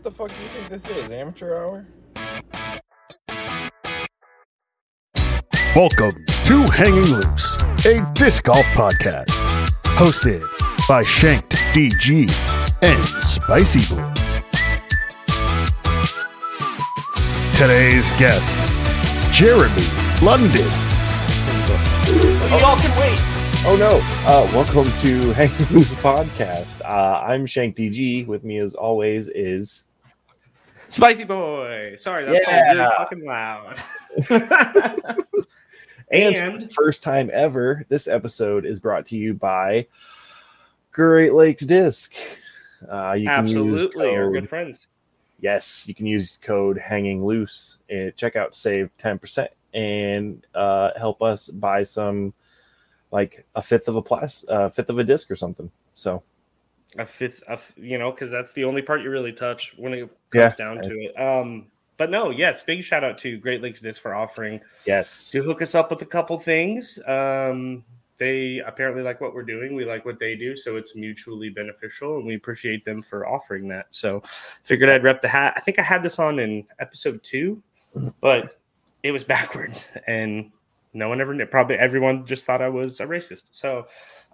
What the fuck do you think this is? Amateur hour? Welcome to Hanging Loose, a disc golf podcast hosted by Shanked DG and Spicy Boy. Today's guest, Jeremy London. Y'all can wait. Oh no! Uh, welcome to Hanging Loose podcast. Uh, I'm Shank DG. With me, as always, is Spicy boy. Sorry, that's Yeah. really fucking loud. and, And- first time ever, this episode is brought to you by Great Lakes Disc. Uh, you can use Absolutely, our code- good friends. Yes, you can use code hanging loose at checkout to save 10% and uh, help us buy some like a fifth of a plus a fifth of a disc or something. So A fifth, a you know, because that's the only part you really touch when it comes Yeah. down to it. Um, but no, yes, big shout out to Great Lakes Disc for offering yes. to hook us up with a couple things. Um, they apparently like what we're doing. We like what they do, so it's mutually beneficial, and we appreciate them for offering that. So, figured I'd rep the hat. I think I had this on in episode two, but it was backwards, and no one ever knew. Probably everyone just thought I was a racist. So,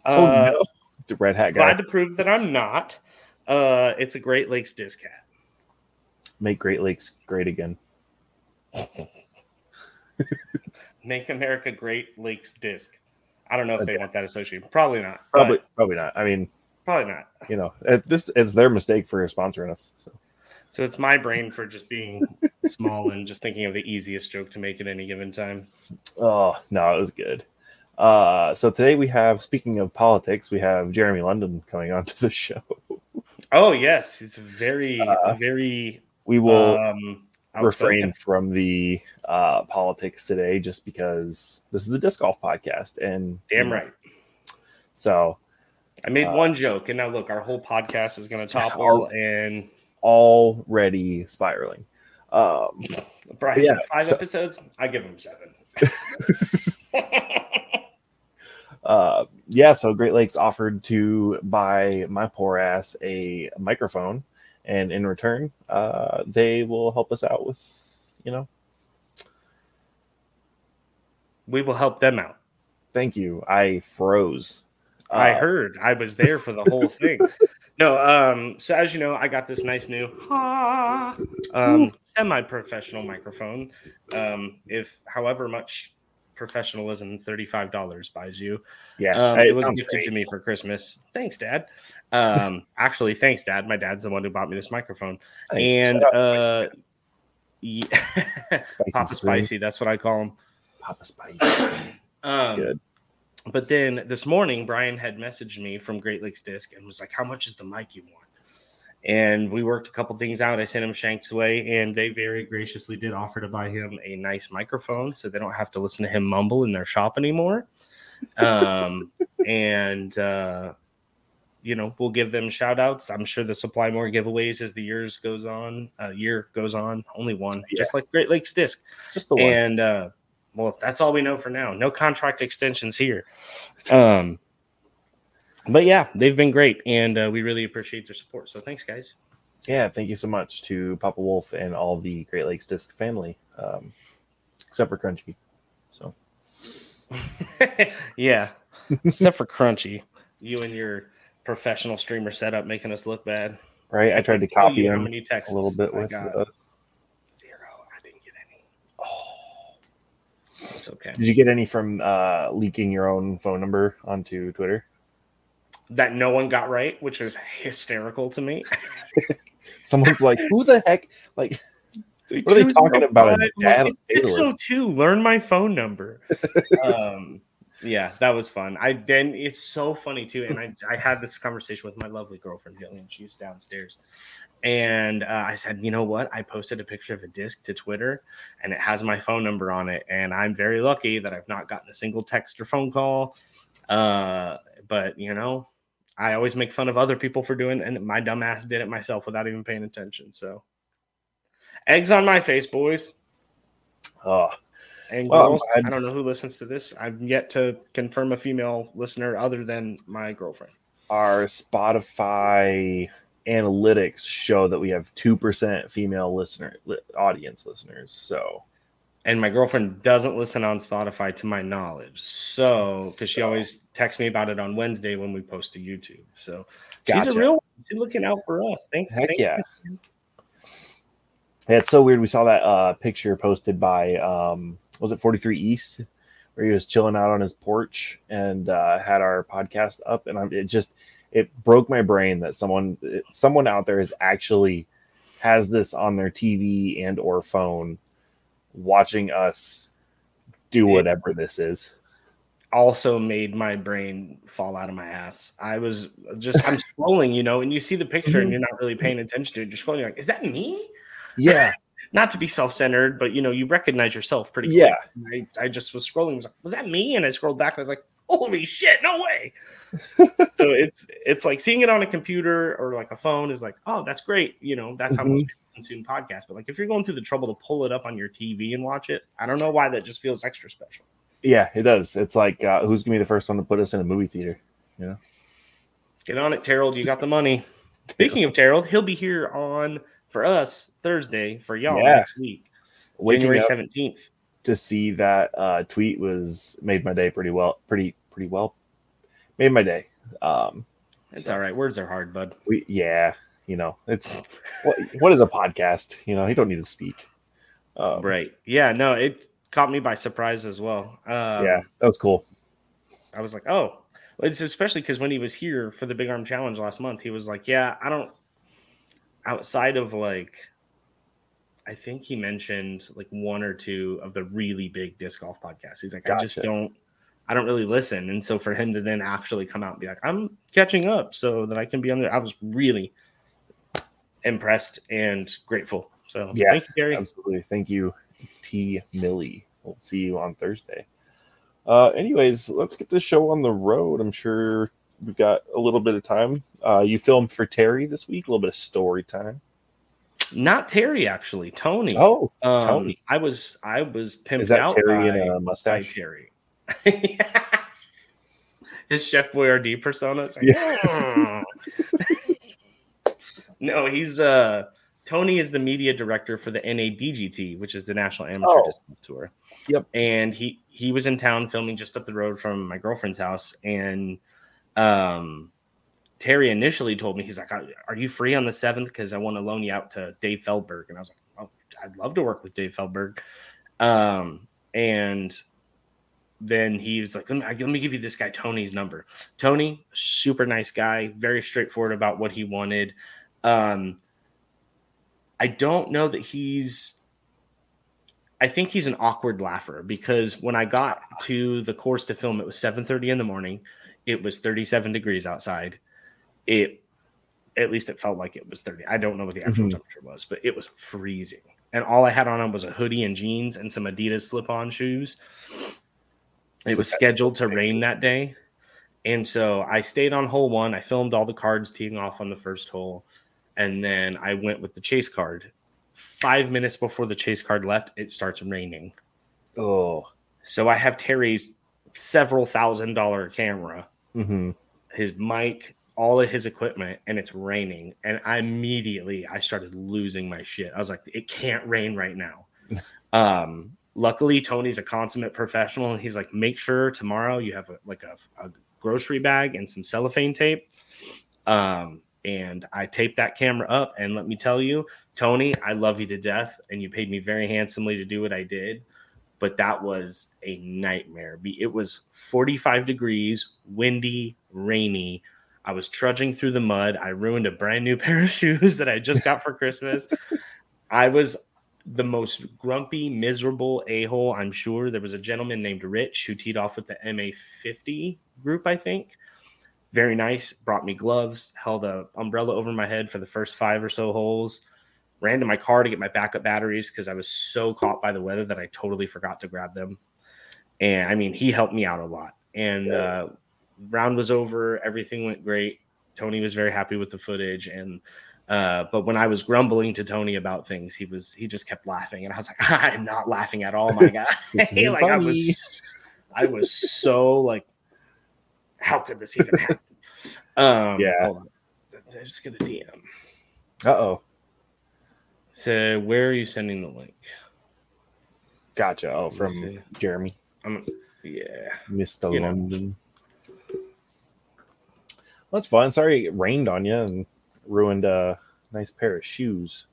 uh, oh no. The red hat guy. glad to prove that I'm not. Uh, it's a Great Lakes disc hat. Make Great Lakes great again. Make America Great Lakes disc. I don't know if they want that associated. Probably not. Probably probably not. I mean, probably not. you know, this is their mistake for sponsoring us. So So it's my brain for just being small and just thinking of the easiest joke to make at any given time. oh no, it was good. Uh so today we have speaking of politics, we have Jeremy London coming onto the show. Oh yes, it's very, Uh, very We will um, refrain from the uh, politics today just because this is a disc golf podcast and Damn right. so I made uh, one joke, and now look, our whole podcast is going to topple. And already spiraling um Brian's Yeah, five so- episodes. I give him seven. uh yeah so great lakes offered to buy my poor ass a microphone and in return uh they will help us out with you know we will help them out. thank you i froze I Uh, heard. I was there for the whole thing. No, um, so as you know, I got this nice new um, semi-professional microphone. Um, if however much professionalism thirty-five dollars buys you. yeah Um, it it was gifted to me for Christmas. Thanks, Dad. Um, actually, thanks, Dad. My dad's the one who bought me this microphone. Thanks. and uh, Spicy yeah, Papa. Spicy. That's what I call him. papa That's Um, good But then this morning, Brian had messaged me from Great Lakes Disc and was like, "How much is the mic you want?" And we worked a couple things out. I sent him Shank's away, and they very graciously did offer to buy him a nice microphone, so they don't have to listen to him mumble in their shop anymore. Um, and uh, you know, we'll give them shout outs. I'm sure they'll supply more giveaways as the years goes on. Uh, year goes on. Only one, Yeah. just like Great Lakes Disc. just the one And uh, well, that's all we know for now. No contract extensions here. Um, but yeah, they've been great, and uh, we really appreciate their support. So thanks, guys. yeah thank you so much to papa wolf and all the great lakes disc family um except for crunchy so yeah, except for Crunchy, you and your professional streamer setup making us look bad. right i tried to copy him many texts a little bit with uh, zero. I didn't get any. oh It's okay. Did you get any from uh, leaking your own phone number onto Twitter? That no one got right, which was hysterical to me. Someone's like, "Who the heck?" Like, What are they talking about, a I'm it's fatalist? 602. Learn my phone number. um, yeah, that was fun. I then it's so funny too. And I, I had this conversation with my lovely girlfriend Jillian. She's downstairs, and uh, I said, you know what? I posted a picture of a disc to Twitter, and it has my phone number on it. And I'm very lucky that I've not gotten a single text or phone call. Uh, but you know, I always make fun of other people for doing, and my dumbass did it myself without even paying attention. So, eggs on my face, boys oh, and Well, girls. glad- I don't know who listens to this. I've yet to confirm a female listener other than my girlfriend. our Spotify analytics show that we have 2% female listener audience listeners. So, and my girlfriend doesn't listen on Spotify to my knowledge. So, because she always texts me about it on Wednesday when we post to YouTube. So, she's a real one. She's looking out for us. Thanks. heck thanks. yeah. Yeah, it's so weird. We saw that uh, picture posted by um, was it 43 East, where he was chilling out on his porch and uh, had our podcast up, and I'm, it just it broke my brain that someone someone out there is actually has this on their TV and or phone, watching us do whatever this is. also made my brain fall out of my ass. I was just I'm scrolling, you know, and you see the picture and mhm. you're not really paying attention to it. You're scrolling, you're like, is that me? Yeah, Not to be self-centered, but you know, you recognize yourself pretty yeah. I, I just was scrolling, was like, was that me? And I scrolled back and I was like, holy shit, no way. so it's it's like seeing it on a computer or like a phone is like, oh, that's great. You know, that's how Mhm. most people consume podcasts. But like if you're going through the trouble to pull it up on your TV and watch it, I don't know why that just feels extra special. yeah. It does. It's like uh, who's gonna be the first one to put us in a movie theater? Yeah. Get on it, Terrell. You got the money. Speaking of Terrell, he'll be here on for us Thursday for y'all Yeah. next week, Waking January seventeenth. to see that uh, tweet was made my day pretty well. Pretty pretty well. Made my day. Um, It's all right. Words are hard, bud. we yeah, you know it's what what is a podcast? You know, you don't need to speak. Um, Right? Yeah. No, it caught me by surprise as well. Um, Yeah, that was cool. I was like, oh, it's especially because when he was here for the Big Arm Challenge last month, he was like, yeah, I don't. Outside of like, I think he mentioned like one or two of the really big disc golf podcasts. He's like, I just don't, I don't really listen. And so for him to then actually come out and be like, I'm catching up so that I can be on there, I was really impressed and grateful. So Yeah, thank you, Gary. Absolutely. Thank you, T Millie. We'll see you on Thursday. Uh, anyways, let's get this show on the road. I'm sure we've got a little bit of time. Uh, you filmed for Terry this week, a little bit of story time. Not Terry, actually, Tony. Oh, um, Tony. I was, I was pimped is that out Terry by- in a mustache? Terry. His Chef Boyardee persona. Like, "Mm." no, he's uh Tony is the media director for the NADGT, which is the National Amateur Oh. Disc Tour. Yep. And he he was in town filming just up the road from my girlfriend's house, and um Terry initially told me he's like, "Are you free on the seventh? Because I want to loan you out to Dave Feldberg." And I was like, "Oh, I'd love to work with Dave Feldberg." Um, and then he was like, let me, let me give you this guy Tony's number. Tony, super nice guy, very straightforward about what he wanted. Um, I don't know that he's. I think he's an awkward laugher because when I got to the course to film, it was 7:30 in the morning. It was 37 degrees outside. It, at least it felt like it was 30. I don't know what the actual Mhm. temperature was, but it was freezing. And all I had on was a hoodie and jeans and some Adidas slip-on shoes. It was scheduled to rain that day. And so I stayed on hole one. I filmed all the cards teeing off on the first hole. And then I went with the chase card. Five minutes before the chase card left, it starts raining. Oh, So I have Terry's several thousand dollar camera, hmm his mic, all of his equipment, and it's raining. And I immediately I started losing my shit. I was like, it can't rain right now. um, luckily Tony's a consummate professional, and he's like, make sure tomorrow you have a, like a, a grocery bag and some cellophane tape. Um, and I taped that camera up, and let me tell you, Tony, I love you to death, and you paid me very handsomely to do what I did. But that was a nightmare. It was 45 degrees, windy, rainy. I was trudging through the mud. I ruined a brand new pair of shoes that I just got for Christmas. I was the most grumpy, miserable a hole. I'm sure there was a gentleman named Rich who teed off with the MA50 group, I think. Very nice. Brought me gloves, held a umbrella over my head for the first five or so holes. Ran to my car to get my backup batteries because I was so caught by the weather that I totally forgot to grab them. And I mean, he helped me out a lot. And uh, round was over. Everything went great. Tony was very happy with the footage. And uh, but when I was grumbling to Tony about things, he was he just kept laughing, and I was like, I'm not laughing at all, my guy. This isn't I was, I was so like, how could this even happen? Um, Yeah. I just get a DM. Uh oh. So where are you sending the link? Gotcha. Oh, from see. Jeremy, I'm yeah. Mr. You know. London. That's fun. Sorry it rained on you and ruined a nice pair of shoes.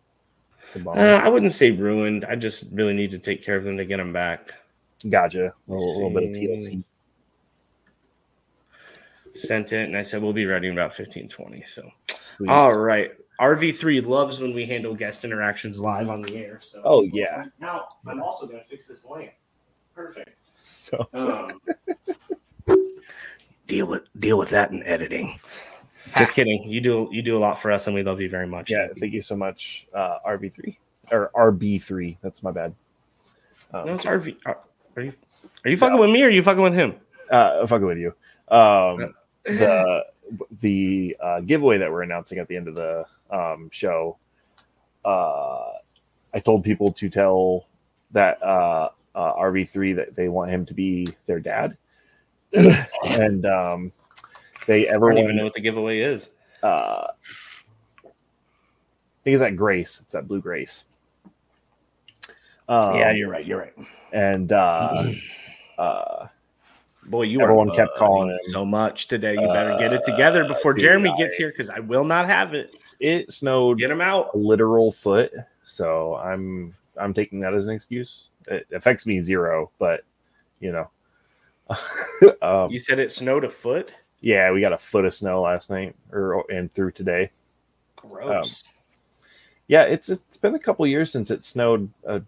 Uh, I wouldn't say ruined. I just really need to take care of them to get them back. gotcha. A little, little bit of. TLC. Sent it, and I said we'll be ready in about 15, 20. So Sweet. all right. RV3 loves when we handle guest interactions live on the air. So Oh, yeah. Now I'm also gonna fix this lamp. Perfect. So Um, deal with deal with that in editing. Just kidding. You do you do a lot for us, and we love you very much. yeah, thank you so much, uh, RB3 or RB3. That's my bad. Um, No, it's RV. Are are you are you fucking with me or are you fucking with him? uh, fucking with you. Um, the the uh, giveaway that we're announcing at the end of the um, show, uh, I told people to tell that uh, uh, RV3 that they want him to be their dad, and um, they I don't even know what the giveaway is. uh, I think it's that Grace. It's that blue Grace. Um, yeah, you're right. You're right. and uh, uh, Boy, you Everyone are kept calling him. so much today. You better get it together Uh, before dude, Jeremy I- gets here because I will not have it. it snowed Get him out. a literal foot, so I'm I'm taking that as an excuse. It affects me zero, but you know, um, You said it snowed a foot. Yeah, we got a foot of snow last night or and through today. Gross. Yeah, it's it's been a couple years since it snowed a,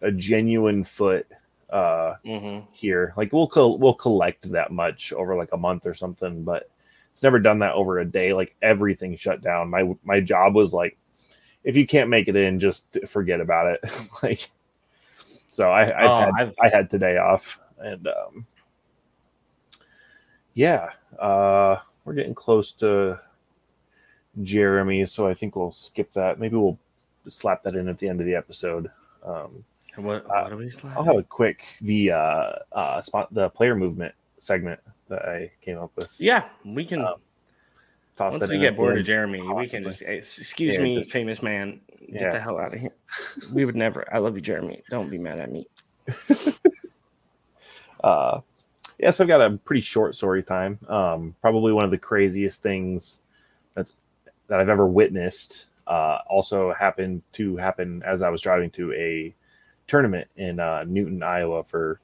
a genuine foot uh mm-hmm. here. Like we'll col- we'll collect that much over like a month or something, but it's never done that over a day. Like everything shut down. My my job was like, if you can't make it in, just forget about it. like, so I I've, Oh, had, I've- I had today off, and um, yeah, uh, we're getting close to Jeremy, so I think we'll skip that. Maybe we'll slap that in at the end of the episode. Um, What, Uh, what are we slap? I'll have a quick the uh uh spot the player movement segment that I came up with. Yeah, we can. Um, Toss once that we in get bored of. Jeremy, we can just excuse Yeah, me, just- famous man. Get Yeah. the hell out of here. we would never. I love you, Jeremy. Don't be mad at me. Uh yeah, so I've got a pretty short story time. Um probably one of the craziest things that's that I've ever witnessed. Uh also happened to happen as I was driving to a tournament in uh Newton, Iowa for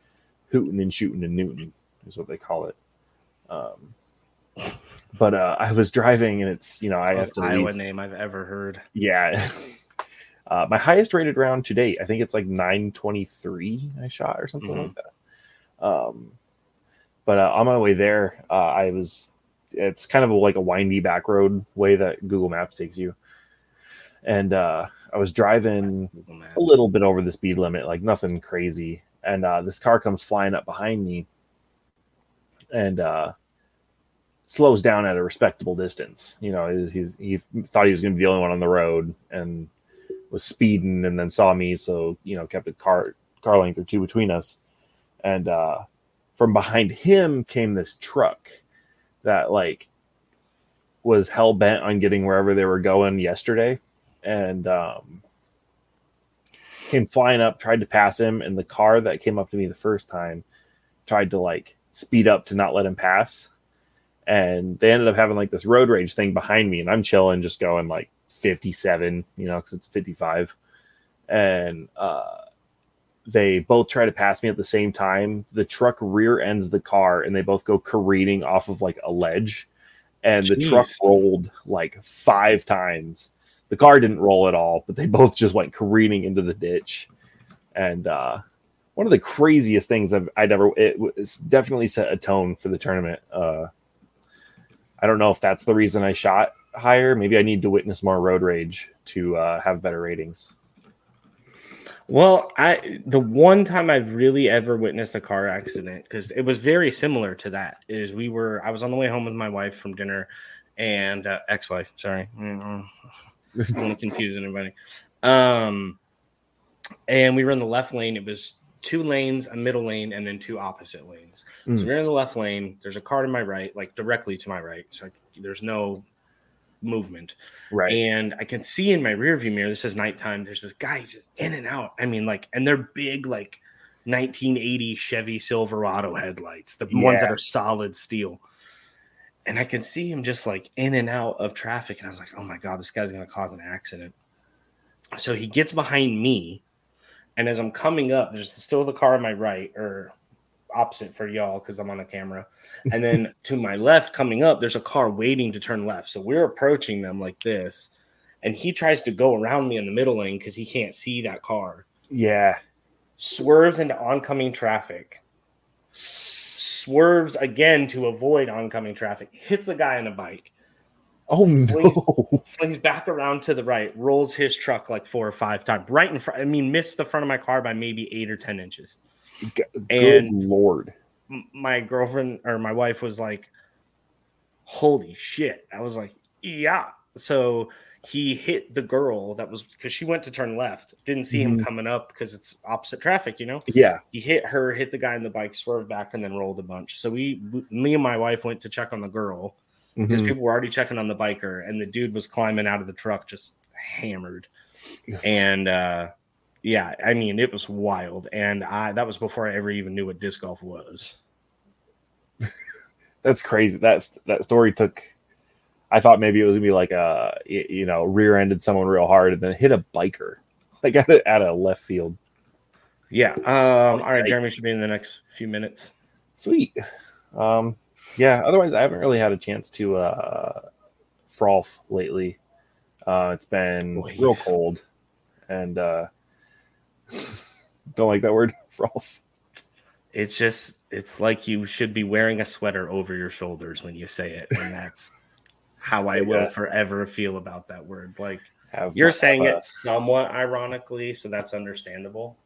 hooting and shooting in Newton is what they call it. Um but uh I was driving and it's you know I have to Iowa leave name I've ever heard. yeah uh, my highest rated round to date i think it's like 923 i shot or something like that um but uh, on my way there uh, i was it's kind of a, like a windy back road way that google maps takes you and uh i was driving a little bit over the speed limit, like nothing crazy. And uh, this car comes flying up behind me and uh, slows down at a respectable distance. You know, he's, he thought he was going to be the only one on the road and was speeding and then saw me. So, you know, kept a car, car length or two between us. And uh, from behind him came this truck that, like, was hell bent on getting wherever they were going yesterday. And, um, came flying up, tried to pass him, and the car that came up to me the first time tried to like speed up to not let him pass. And they ended up having like this road rage thing behind me, and I'm chilling, just going like 57, you know, because it's 55. And uh, they both try to pass me at the same time. The truck rear ends the car, and they both go careening off of like a ledge. And the truck rolled like five times the car didn't roll at all, but they both just went careening into the ditch. And uh, one of the craziest things I've, I'd ever, it was definitely set a tone for the tournament. Uh, I don't know if that's the reason I shot higher. Maybe I need to witness more road rage to uh, have better ratings. Well, I the one time I've really ever witnessed a car accident because it was very similar to that. Is we were I was on the way home with my wife from dinner and uh, ex-wife. Sorry, Mm, I don't confuse anybody. Um, and we were in the left lane. It was two lanes, a middle lane, and then two opposite lanes. So Mm. we're in the left lane. There's a car to my right, like directly to my right. So there's no movement. Right. And I can see in my rearview mirror, this is nighttime. There's this guy just in and out. I mean, like, and they're big, like 1980 Chevy Silverado headlights, the ones that are solid steel. And I can see him just like in and out of traffic. And I was like, oh my God, this guy's going to cause an accident. So he gets behind me. And as I'm coming up, there's still the car on my right or opposite for y'all because I'm on a camera. And then to my left, coming up, there's a car waiting to turn left. So we're approaching them like this. And he tries to go around me in the middle lane because he can't see that car. Yeah. Swerves into oncoming traffic. Swerves again to avoid oncoming traffic. Hits a guy on a bike. Oh no. Flings back around to the right. Rolls his truck like four or five times. Right in front. I mean, missed the front of my car by maybe eight or 10 inches. G- And- Good lord. my girlfriend or my wife was like, "Holy shit!" I was like, "Yeah." So he hit the girl that was because she went to turn left, didn't see him Mhm. coming up because it's opposite traffic, you know. Yeah. He hit her, hit the guy in the bike, swerved back, and then rolled a bunch. So we, me and my wife, went to check on the girl because Mhm. people were already checking on the biker, and the dude was climbing out of the truck just hammered. And uh yeah, I mean it was wild, and I that was before I ever even knew what disc golf was. That's crazy. That's that story took. I thought maybe it was gonna be like a you know rear-ended someone real hard and then hit a biker like at a, at a left field. Yeah. Um, all right, Jeremy should be in the next few minutes. Sweet. Um, yeah. Otherwise, I haven't really had a chance to uh, frolf lately. Uh, it's been Boy. real cold, and uh, don't like that word, frolf. It's just it's like you should be wearing a sweater over your shoulders when you say it, and that's how I will forever feel about that word. Like Have you're my- saying uh, it somewhat ironically, so that's understandable.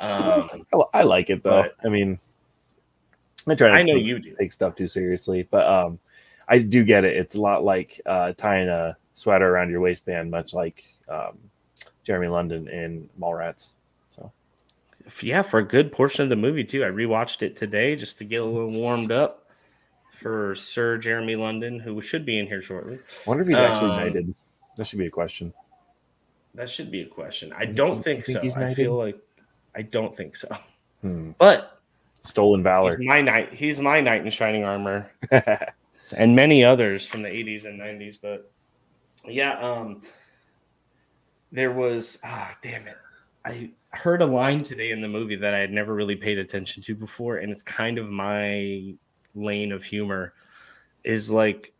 Um, I, I like it though. I mean, I try. I know to you do. take stuff too seriously, but um, I do get it. It's a lot like uh, tying a sweater around your waistband, much like um, Jeremy London in Mallrats. Yeah, for a good portion of the movie too. I rewatched it today just to get a little warmed up for Sir Jeremy London, who should be in here shortly. I wonder if he's actually Um, knighted. That should be a question. That should be a question. I don't think, think so. he's I feel like I don't think so. Hmm. But Stolen valor. he's my knight. He's my knight in shining armor, and many others from the 80s and 90s. But yeah, um, there was ah, damn it. I heard a line today in the movie that I had never really paid attention to before, and it's kind of my lane of humor. Is like,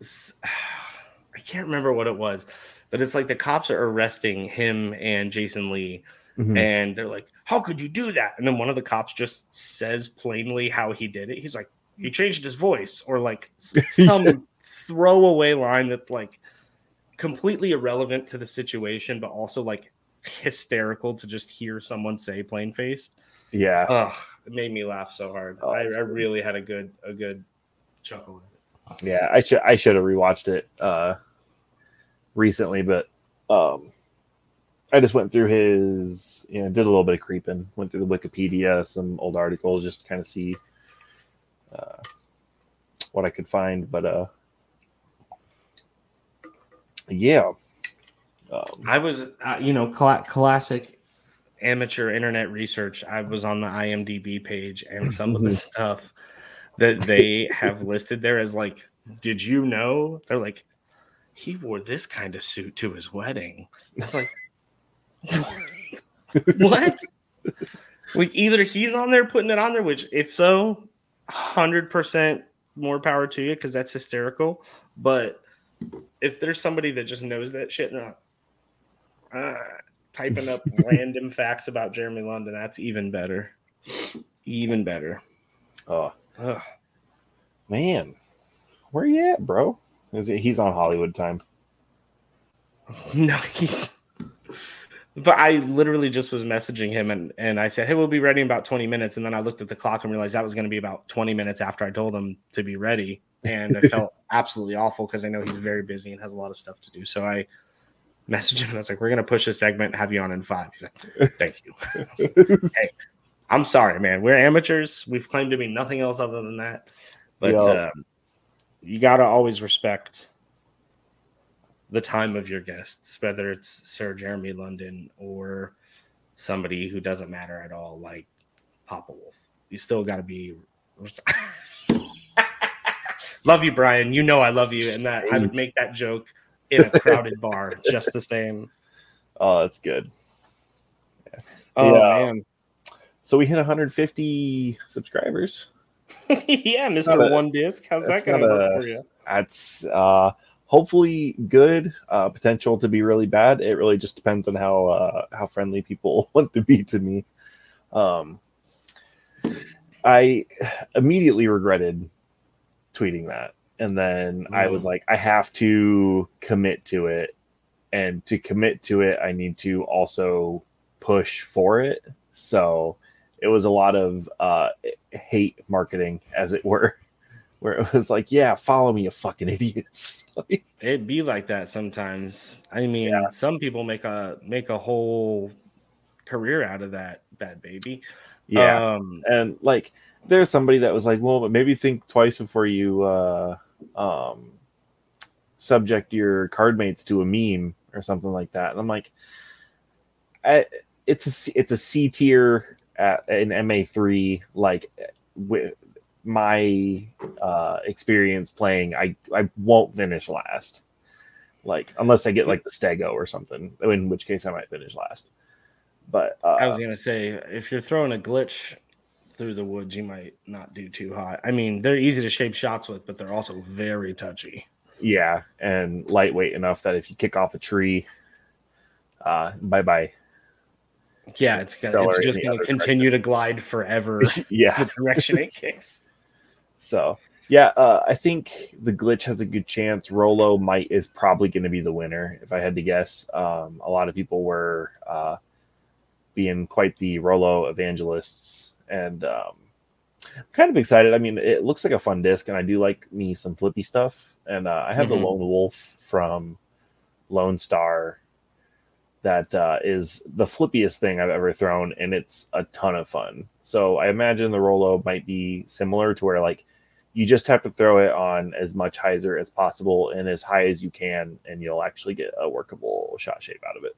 I can't remember what it was, but it's like the cops are arresting him and Jason Lee, Mhm. and they're like, "How could you do that?" And then one of the cops just says plainly how he did it. He's like, "He changed his voice," or like some throwaway line that's like completely irrelevant to the situation, but also like hysterical to just hear someone say plain faced. yeah. Ugh, it made me laugh so hard. Oh, I, I really had a good a good chuckle. with it. Yeah, I should I should have rewatched it uh recently, but um I just went through his you know, did a little bit of creeping, went through the Wikipedia, some old articles just to kind of see uh what I could find, but uh yeah. Um, I was, uh, you know, cla classic amateur internet research. I was on the IMDb page, and some of the stuff that they have listed there as like, did you know? They're like, he wore this kind of suit to his wedding. It's like, what? like either he's on there putting it on there, which if so, hundred percent more power to you because that's hysterical. But if there's somebody that just knows that shit, like, uh, typing up random facts about Jeremy London, that's even better. Even better. oh Ugh. man, where you at, bro? Is it, he's on Hollywood time. No, he's. But I literally just was messaging him and, and I said, Hey, we'll be ready in about 20 minutes. And then I looked at the clock and realized that was going to be about 20 minutes after I told him to be ready. And I felt absolutely awful because I know he's very busy and has a lot of stuff to do. So I messaged him and I was like, We're going to push this segment have you on in five. He's like, Thank you. I was like, hey, I'm sorry, man. We're amateurs. We've claimed to be nothing else other than that. But um, you got to always respect the time of your guests, whether it's Sir Jeremy London or somebody who doesn't matter at all, like Papa Wolf. You still got to be. Love you, Brian. You know I love you, and that I would make that joke in a crowded bar just the same. Oh, that's good. Oh Yeah. man, So we hit 150 subscribers. yeah, Mister One Disc. How's that going to work for you? That's uh, hopefully good. Uh, potential to be really bad. It really just depends on how uh, how friendly people want to be to me. Um, I immediately regretted tweeting that, and then I was Mm. like, I have to commit to it, and to commit to it, I need to also push for it. So it was a lot of uh, hate marketing, as it were where it was like, yeah, follow me, you fucking idiots. Like, It'd be like that sometimes. I mean, Yeah. some people make a make a whole career out of that bad baby. yeah. Um, and like, there's somebody that was like, well, maybe think twice before you uh, um, subject your card mates to a meme or something like that. And I'm like, I, it's a it's a C tier at an MA three. Like, with my uh, experience playing, I I won't finish last. Like, unless I get like the Stego or something, in which case I might finish last. But uh, I was gonna say if you're throwing a glitch through the woods, you might not do too hot. I mean, they're easy to shape shots with, but they're also very touchy. Yeah, and lightweight enough that if you kick off a tree, uh, bye bye. Yeah, it's gonna, it's just gonna other continue to glide forever Yeah, the direction it kicks. so yeah, uh, I think the glitch has a good chance. Rollo might is probably going to be the winner if I had to guess. Um, a lot of people were uh, being quite the Rollo evangelists, and um, I'm kind of excited. I mean, it looks like a fun disc, and I do like me some flippy stuff. And uh, I have Mhm. the Lone Wolf from Lone Star that uh, is the flippiest thing I've ever thrown, and it's a ton of fun. So I imagine the Rollo might be similar to where like you just have to throw it on as much hyzer as possible and as high as you can, and you'll actually get a workable shot shape out of it.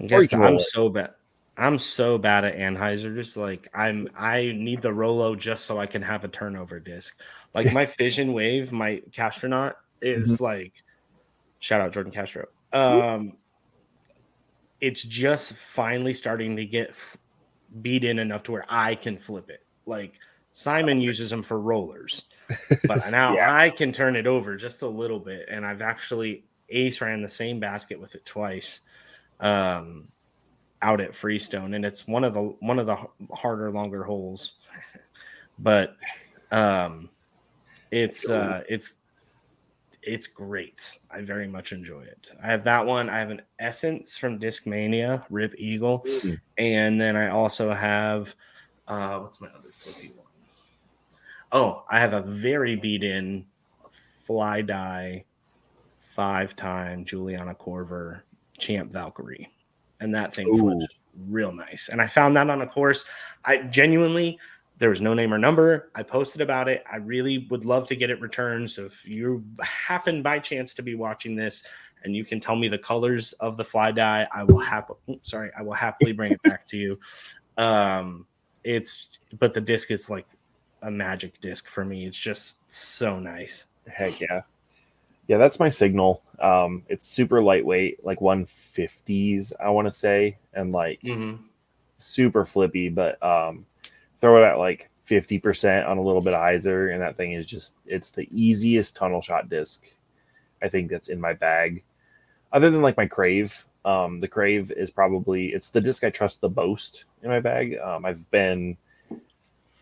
I Or you guess can I'm so bad. I'm so bad at anhyzers. Like I'm, I need the Rollo just so I can have a turnover disc. Like my Fission Wave, my Castronaut is Mm-hmm. like, shout out Jordan Castro. Um, it's just finally starting to get beat in enough to where I can flip it. Like Simon uses them for rollers, but now Yeah. I can turn it over just a little bit, and I've actually ace ran the same basket with it twice. Um, out at Freestone, and it's one of the one of the harder, longer holes. but um, it's uh, it's it's great. I very much enjoy it. I have that one. I have an Essence from Discmania, Rip Eagle, Mm. and then I also have uh, what's my other flippy one? Oh, I have a very beat in fly die five time Juliana Korver champ Valkyrie. And that thing Ooh. flipped real nice. And I found that on a course. I genuinely there was no name or number. I posted about it. I really would love to get it returned. So if you happen by chance to be watching this and you can tell me the colors of the fly die, I will happily sorry, I will happily bring it back to you. Um it's but the disc is like a magic disc for me. It's just so nice. Heck yeah. Yeah, that's my signal. Um, it's super lightweight, like 150s, I want to say, and like super flippy, but um, throw it at like 50% on a little bit of hyzer, and that thing is just, it's the easiest tunnel shot disc I think that's in my bag. Other than like my Crave, um, the Crave is probably, it's the disc I trust the most in my bag. Um, I've been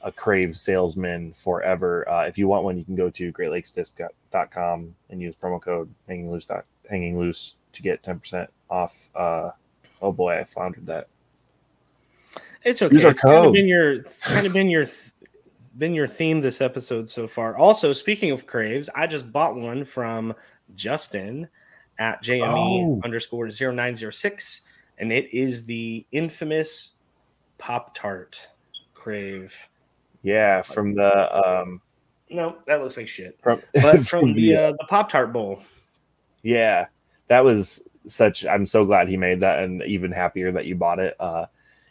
a Crave salesman forever. Uh, if you want one, you can go to greatlakesdisc.com and use promo code hanging loose, hanging loose to get 10% off. Uh, oh boy, I floundered that. It's okay. Use our It's kind of been your kind of been your been your theme this episode so far. Also, speaking of craves, I just bought one from Justin at JME Oh. underscore 0906, and it is the infamous Pop Tart crave. Yeah, from the um No, that looks like shit. From, But from the uh, the Pop Tart Bowl, yeah, that was such. I'm so glad he made that, and even happier that you bought it. Uh,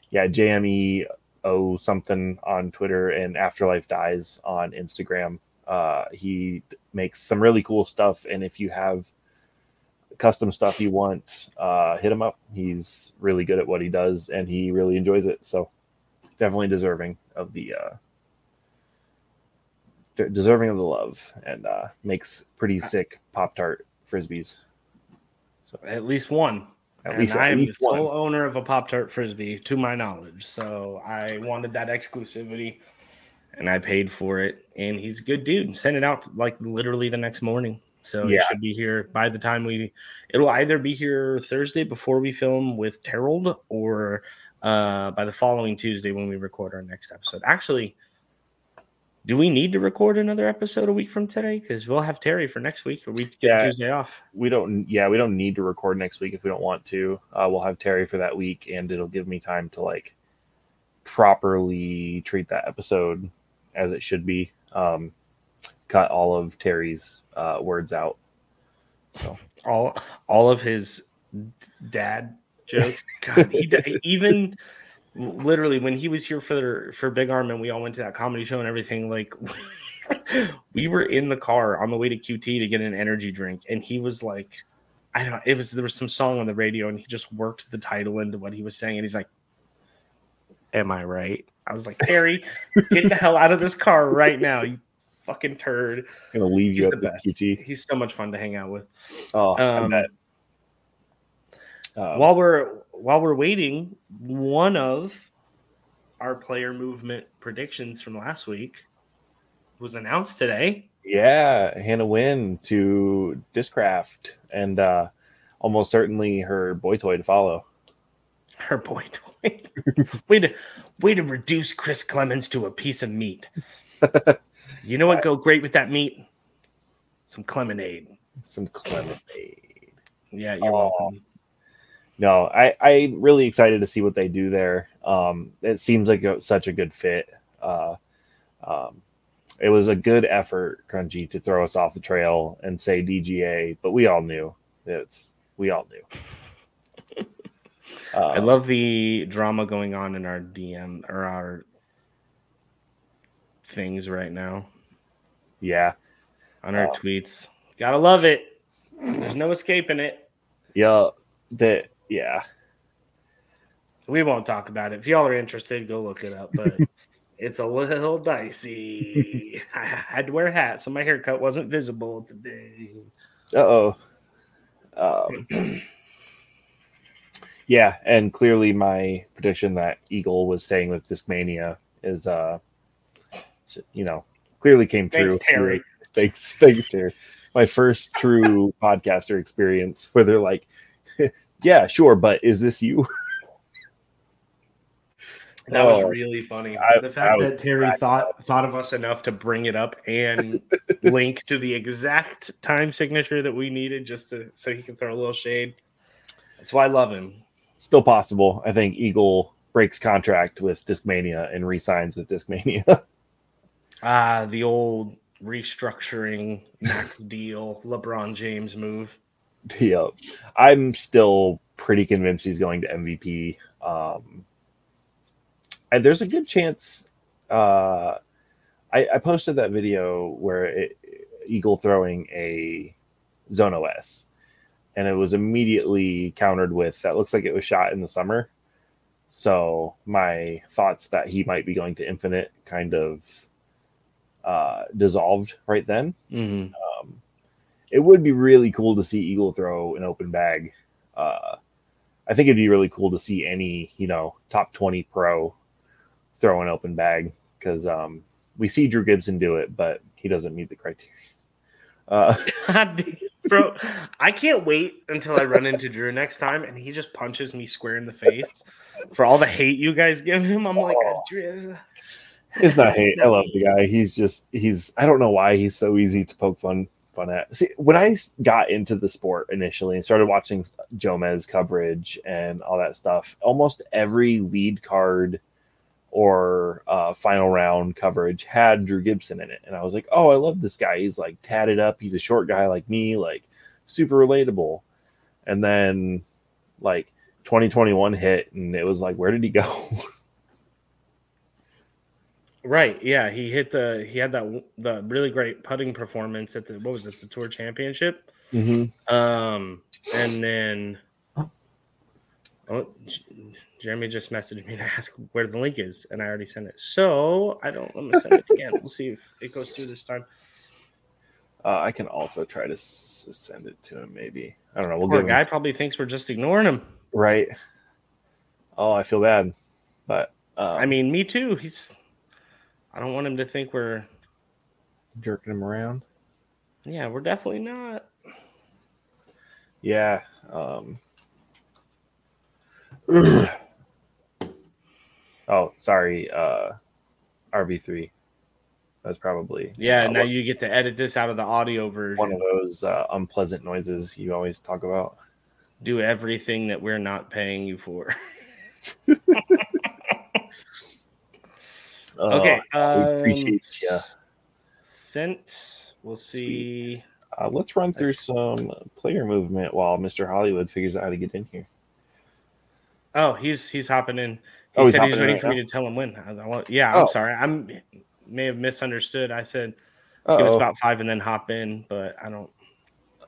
yeah, JME O something on Twitter and Afterlife Dyes on Instagram. Uh, he makes some really cool stuff, and if you have custom stuff you want, uh, hit him up. He's really good at what he does, and he really enjoys it. So definitely deserving of the uh, deserving of the love, and uh, makes pretty sick Pop Tart frisbees. So at least one. At and least- I am the sole one. owner of a Pop Tart Frisbee, to my knowledge. So I wanted that exclusivity, and I paid for it. And he's a good dude. Sent it out like literally the next morning. So Yeah. it should be here by the time we. It'll either be here Thursday before we film with Harold, or uh, by the following Tuesday when we record our next episode. Actually, do we need to record another episode a week from today? Because we'll have Terry for next week, or we get Yeah. Tuesday off. we don't yeah we don't need to record next week if we don't want to uh, we'll have terry for that week and it'll give me time to like properly treat that episode as it should be um cut all of terry's uh words out all all of his dad jokes. God, he even literally when he was here for for Big Arm and we all went to that comedy show and everything. Like we were in the car on the way to QT to get an energy drink, and he was like, I don't. It was there was some song on the radio, and he just worked the title into what he was saying, and he's like, "Am I right?" I was like, Terry, get the hell out of this car right now, you fucking turd. i'm gonna leave He's you the best. qt He's so much fun to hang out with. oh I Um, bet. Um, while we're while we're waiting, one of our player movement predictions from last week was announced today. yeah Hannah Huynh to discraft and uh almost certainly her boy toy to follow Her boy toy. way to way to reduce Chris Clemons to a piece of meat. you know what go great with that meat? Some Clemonade. some clever Yeah, you're welcome. No, I I'm really excited to see what they do there. Um, it seems like a, such a good fit. Uh, um, it was a good effort, Crunchy, to throw us off the trail and say DGA, but we all knew it's we all knew. Uh, I love the drama going on in our DM or our things right now. yeah, on our Oh. tweets. Gotta love it. There's no escaping it. yeah, that yeah, We won't talk about it. If y'all are interested, go look it up. But it's a little dicey. I had to wear a hat, so my haircut wasn't visible today. uh oh. Um, yeah, and clearly my prediction that Eagle was staying with Discmania is, uh, you know, clearly came true. Thanks. Terry. Thanks, thanks, Terry. My first true podcaster experience where they're like, "Yeah, sure, but is this you?" That was Oh, really funny. I- the fact was that Terry thought thought of us enough to bring it up and link to the exact time signature that we needed just to so he can throw a little shade. That's why I love him. Still possible. I think Eagle breaks contract with Discmania and re-signs with Discmania. Ah, the old restructuring max deal LeBron James move. Yep. I'm still pretty convinced he's going to MVP. Um, and there's a good chance. Uh, I, I posted that video where it, Eagle throwing a Zone OS, and it was immediately countered with that looks like it was shot in the summer. So my thoughts that he might be going to Infinite kind of uh, dissolved right then Mm-hmm. um, it would be really cool to see Eagle throw an open bag. Uh, I think it'd be really cool to see any, you know, top 20 pro throw an open bag because um, we see Drew Gibson do it, but he doesn't meet the criteria. Uh, Bro, I can't wait until I run into Drew next time and he just punches me square in the face for all the hate you guys give him. I'm like, Oh. Drew. it's not hate. I love the guy. He's just, he's, I don't know why he's so easy to poke fun fun at. See, when I got into the sport initially and started watching Jomez coverage and all that stuff, almost every lead card or uh, final round coverage had Drew Gibson in it, and I was like, oh, I love this guy. He's like tatted up. He's a short guy like me, like super relatable. And then like 2021 hit, and it was like, where did he go? Right. Yeah, he hit the he had that the really great putting performance at the what was it the Tour Championship. mm-hmm. Um, and then oh, Jeremy just messaged me to ask where the link is, and I already sent it. So I don't. I'm gonna send it again. We'll see if it goes through this time. Uh, I can also try to s- send it to him. Maybe I don't know. We'll Poor give him guy probably thinks we're just ignoring him. right. Oh, I feel bad, but um, I mean, me too. He's. I don't want him to think we're. jerking him around. Yeah, we're definitely not. Yeah. Um, oh, sorry. Uh, RB3. That's probably Yeah, uh, now one- you get to edit this out of the audio version. one of those uh, unpleasant noises you always talk about. Do everything that we're not paying you for. Uh, okay. we Um, appreciate ya. s- Sent. We'll see. Uh, let's run through some player movement while Mr. Hollywood figures out how to get in here. Oh, he's he's hopping in. He Oh, he's said he was waiting right for me to tell him when. I, yeah, Oh. I'm sorry. I'm may have misunderstood. I said give us Uh about five and then hop in, but I don't.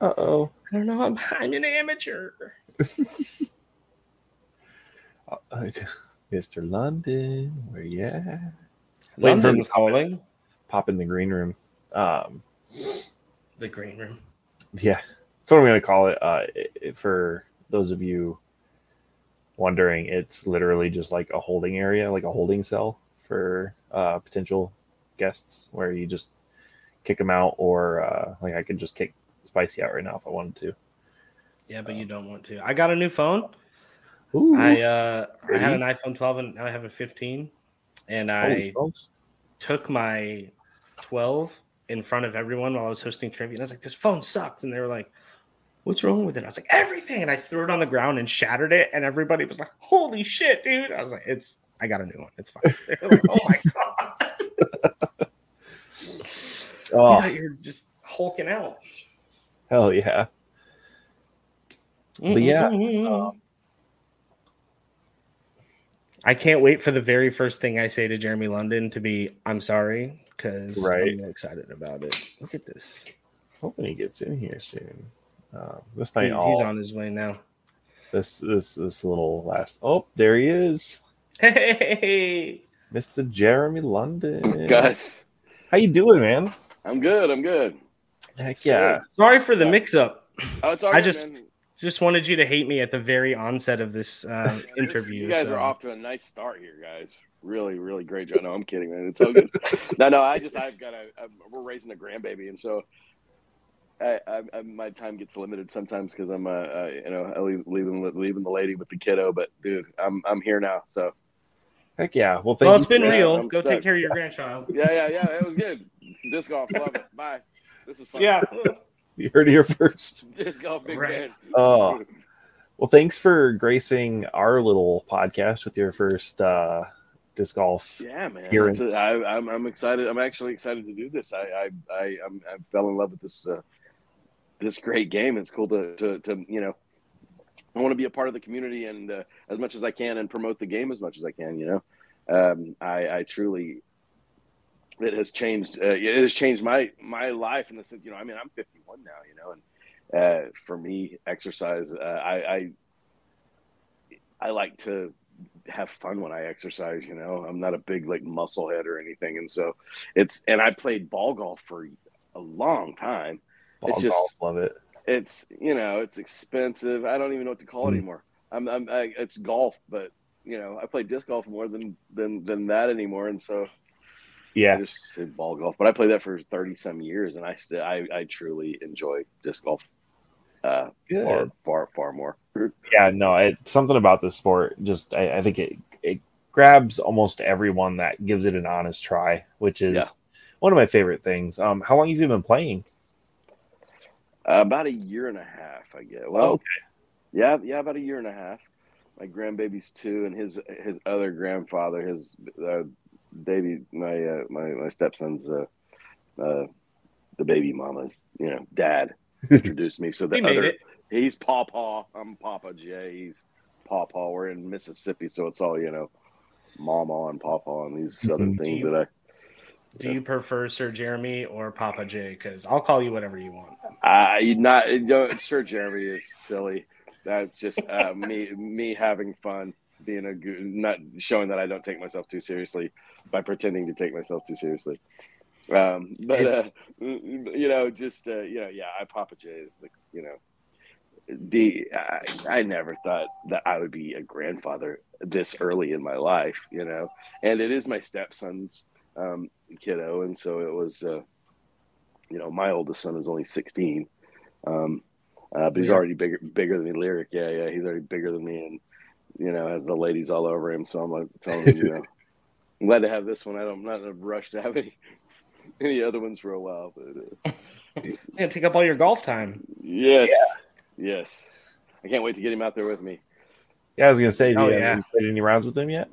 oh. I don't know. I'm I'm an amateur. Uh, Mr. London, where you at? Waiting for him London's to calling Pop in the green room. Um, the green room. yeah, that's what I'm going to call it. Uh, it- for those of you wondering, it's literally just like a holding area, like a holding cell for uh, potential guests, where you just kick them out, or uh, like I could just kick Spicy out right now if I wanted to. Yeah, but you don't want to. I got a new phone. Ooh, I uh I had an iPhone 12 and now I have a 15, and I took my 12 in front of everyone while I was hosting trivia, and I was like, "This phone sucks," and they were like, "What's wrong with it?" I was like, "Everything," and I threw it on the ground and shattered it, and everybody was like, "Holy shit, dude!" I was like, "It's I got a new one. It's fine." Like, "Oh my god!" Oh, Yeah, you're just hulking out. hell yeah. But yeah, Mhm. I can't wait for the very first thing I say to Jeremy London to be "I'm sorry" because Right. I'm excited about it. Look at this. Hoping he gets in here soon. Uh, this He's, might he's all on his way now. this this this little last. Oh, there he is, Hey, Mr. Jeremy London. Guys, how you doing, man? I'm good. I'm good. Heck yeah. sorry for the mix-up. Oh, it's all I right, just- man. Just wanted you to hate me at the very onset of this uh, interview. You guys so- are off to a nice start here, guys. Really, really great job. No, I'm kidding, man. It's so good. no, no, I just I've got a I'm, we're raising a grandbaby, and so I, I, I my time gets limited sometimes because I'm uh, uh you know I leave, leaving leaving the lady with the kiddo, but dude, I'm I'm here now. So Heck yeah. Well, thank Well, you. it's been Yeah, real. I'm Go stuck. take care of your grandchild. yeah, yeah, yeah. It was good. Disc golf, love it. Bye. This is fun. Yeah. You heard it here first. disc golf, big Right. fan. Oh. Well, thanks for gracing our little podcast with your first uh, disc golf. Yeah, man. appearance. A- I, I'm, I'm excited. I'm actually excited to do this. I, I, I, I'm, I fell in love with this, uh, this great game. It's cool to, to, to, you know, I want to be a part of the community and uh, as much as I can and promote the game as much as I can. You know, um, I, I truly, it has changed. Uh, it has changed my my life in the sense. You know, I mean, I'm 51 now. You know, and uh, for me, exercise. Uh, I, I I like to have fun when I exercise. You know, I'm not a big like muscle head or anything, and so it's. And I played ball golf for a long time. Ball It's just- golf, love it. It's you know, it's expensive. I don't even know what to call it Hmm. anymore. I'm, I'm I, it's golf, but you know, I play disc golf more than than than that anymore, and so I Yeah, just said ball golf. But I played that for thirty some years, and I still I, I truly enjoy disc golf. Uh, good. far far far more. yeah no it's something about this sport just i, I think it, it grabs almost everyone that gives it an honest try which is Yeah. one of my favorite things um how long have you been playing Uh, about a year and a half, I guess. Well, Oh, okay yeah, yeah, about a year and a half. my grandbaby's two, and his his other grandfather, his uh, baby, my uh, my my stepson's uh, uh, the baby mama's, you know, dad introduced me. So the We made other, it. he's Papa. I'm Papa Jay. He's Papa. We're in Mississippi, so it's all you know, Mama and Papa and these southern things you- that I. Do you prefer Sir Jeremy or Papa J? Because I'll call you whatever you want. I not don't Sir Jeremy is silly. That's just uh, me me having fun, being a good, not showing that I don't take myself too seriously by pretending to take myself too seriously. Um, but uh, you know, just uh, you know, yeah, I Papa J is the you know, be I, I never thought that I would be a grandfather this early in my life, you know, and it is my stepson's um, kiddo, and so it was. Uh, you know, my oldest son is only 16. Um, uh, but he's Lyric. already bigger, bigger than me. Lyric. Yeah. Yeah. He's already bigger than me. And, you know, has the ladies all over him. So I'm like telling him, you know, I'm glad to have this one. I don't, I'm not in a rush to have any, any other ones for a while, but uh, It's gonna take up all your golf time. yes, yes. I can't wait to get him out there with me. Yeah, I was gonna say, Oh, do you, yeah. have you played any rounds with him yet?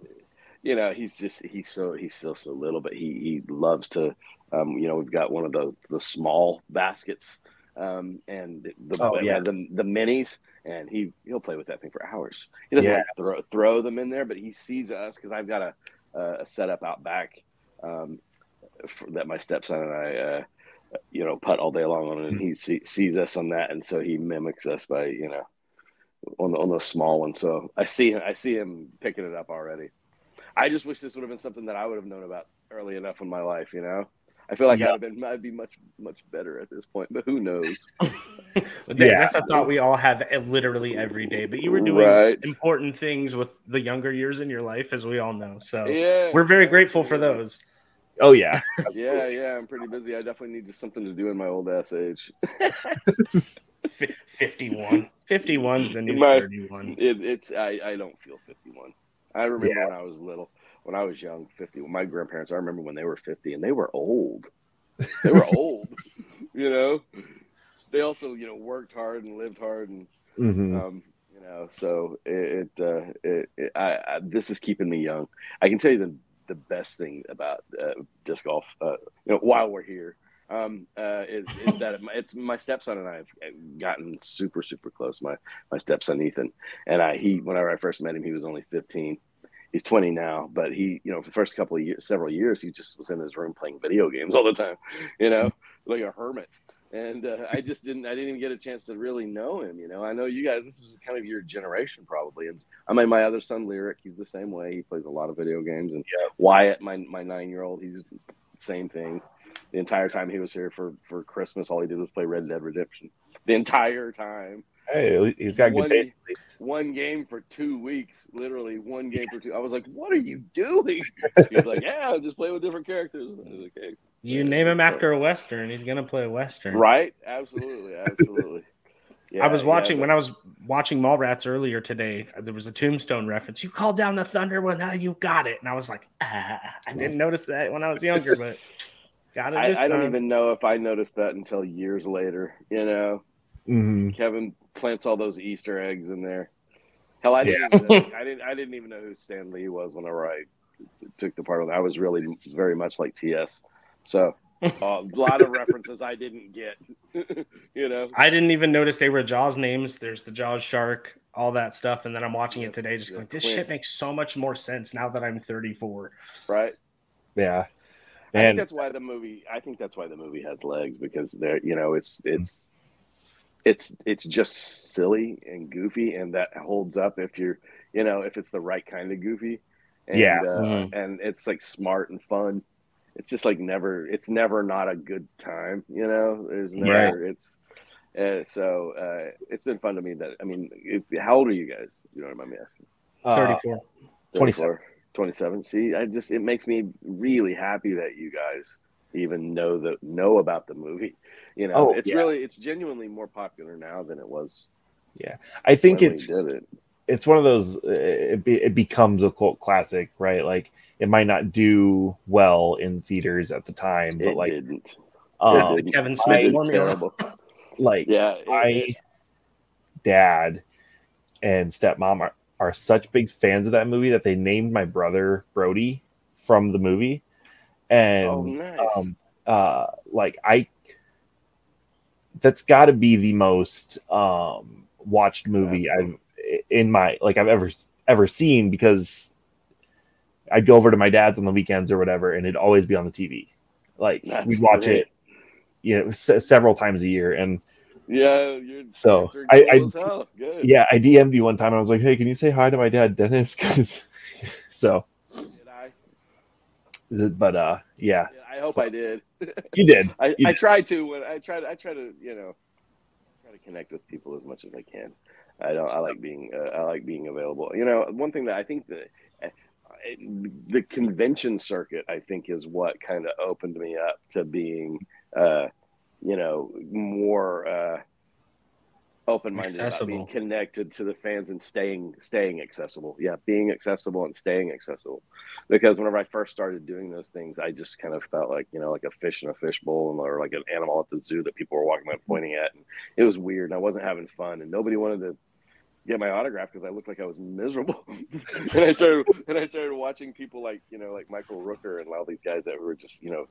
you know, he's just he's so he's still so little, but he he loves to. Um, you know, we've got one of the the small baskets, um, and the Oh, yeah. the the minis, and he he'll play with that thing for hours. He doesn't like, throw throw them in there, but he sees us because I've got a a setup out back um, for, that my stepson and I. Uh, you know, putt all day long on, it, and he see, sees us on that, and so he mimics us by, you know, on the, on those small ones. So I see I see him picking it up already. I just wish this would have been something that I would have known about early enough in my life. You know, I feel like Yeah. I'd have been I'd be much much better at this point, but who knows? But Yeah. That's a thought we all have eh, literally every day. But you were doing Right. important things with the younger years in your life, as we all know. So Yeah, we're very grateful for those. Oh yeah, Yeah, yeah, I'm pretty busy. I definitely need just something to do in my old ass age. Fi 51. 51's the new My- 31. It, it's I, I don't feel 51. I remember Yeah. when I was little, when I was young, 50. when My grandparents, I remember when they were 50, and they were old. They were old, you know. They also, you know, worked hard and lived hard, and hmm um, you know, so it, it, uh, it, it I, I, this is keeping me young. I can tell you the the best thing about uh, disc golf, uh, you know, while we're here, um, uh, is, is that it's my stepson and I have gotten super super close. My my stepson Ethan and I, he whenever I first met him, he was only 15. He's 20 now, but he, you know, for the first couple of years, several years, he just was in his room playing video games all the time, you know, like a hermit and uh, I just didn't I didn't even get a chance to really know him. You know, I know you guys. This is kind of your generation probably. And I mean, my other son Lyric, he's the same way. He plays a lot of video games. And yeah. Wyatt, my my nine year old, he's same thing. The entire time he was here for for Christmas, all he did was play Red Dead Redemption. The entire time, Hey, he's got good One- taste. At least. one game for two weeks, literally one game for two. I was like, "What are you doing?" He's like, "Yeah, just play with different characters." I was like, "Okay." You name him after a Western, he's going to play a Western. Right? Absolutely, absolutely. Yeah, I was watching yeah, when I was watching Mallrats earlier today. There was a Tombstone reference. You called down the thunder. Well, now you got it. And I was like, ah, I didn't notice that when I was younger, but got it I, this I don't even know if I noticed that until years later. You know, Mhm. Kevin plants all those Easter eggs in there. Hell, I didn't. Even know, I didn't. I didn't even know who Stan Lee was whenever I took the part of it. I was really very much like TS. So uh, a lot of references I didn't get. you know, I didn't even notice they were Jaws names. There's the Jaws shark, all that stuff. And then I'm watching it today, just yeah, going, this Quint. shit makes so much more sense now that I'm 34. right? Yeah, I think and that's why the movie. I think that's why the movie has legs because they're you know it's it's it's it's just silly and goofy and that holds up if you're you know if it's the right kind of goofy. And, Yeah. uh, Mhm. and it's like smart and fun. It's just like never. It's never not a good time. You know, there's never. It's. Uh, so uh, it's been fun to me that I mean, if, how old are you guys? You don't mind me asking. uh, 34. 27. 27 see i just it makes me really happy that you guys even know the know about the movie you know Oh, it's yeah. really it's genuinely more popular now than it was Yeah, I think it's did it it's one of those. uh, It, be, it becomes a cult classic, right? Like it might not do well in theaters at the time, but it like, didn't That's um, the Kevin Smith did formula. terrible like yeah it- my dad and stepmom are are such big fans of that movie that they named my brother Brody from the movie, and oh, nice. um, uh, like I, that's got to be the most um, watched movie I've in my like I've ever ever seen because I'd go over to my dad's on the weekends or whatever, and it'd always be on the TV. Like That's we'd watch great. it, you know, se- several times a year, and yeah, you're So, I- I- yeah, I DM'd you one time. And I was like, "Hey, can you say hi to my dad, Dennis?" 'Cause- so, Did I? but uh, yeah, Yeah, I hope So- I did. you did. I, You I try to when I try to I try to you know try to connect with people as much as I can. I don't. I like being. Uh, I like being available. You know, one thing that I think that uh, the convention circuit, I think, is what kind of opened me up to being, uh, you know, more uh, open minded about being connected to the fans and staying staying accessible. Yeah, being accessible and staying accessible. Because whenever I first started doing those things, I just kind of felt like you know, like a fish in a fishbowl, or like an animal at the zoo that people were walking by mm-hmm. pointing at, and it was weird. And I wasn't having fun, and nobody wanted to get my autograph because I looked like I was miserable. and I started and I started watching people like you know like Michael Rooker and all these guys that were just you know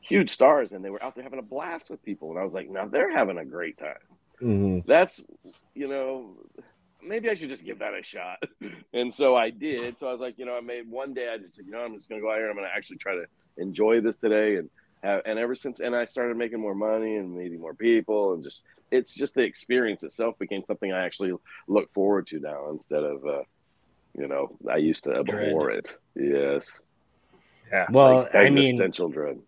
huge stars, and they were out there having a blast with people, and I was like, now they're having a great time. Mhm. That's you know maybe I should just give that a shot. And so I did. So I was like, you know, I made one day. I just said, you know, I'm just gonna go out here. I'm gonna actually try to enjoy this today. And have, and ever since, and I started making more money and meeting more people, and just it's just the experience itself became something I actually look forward to now instead of, uh, you know, I used to abhor it. Yes. Yeah. Well, Like I mean, existential dread.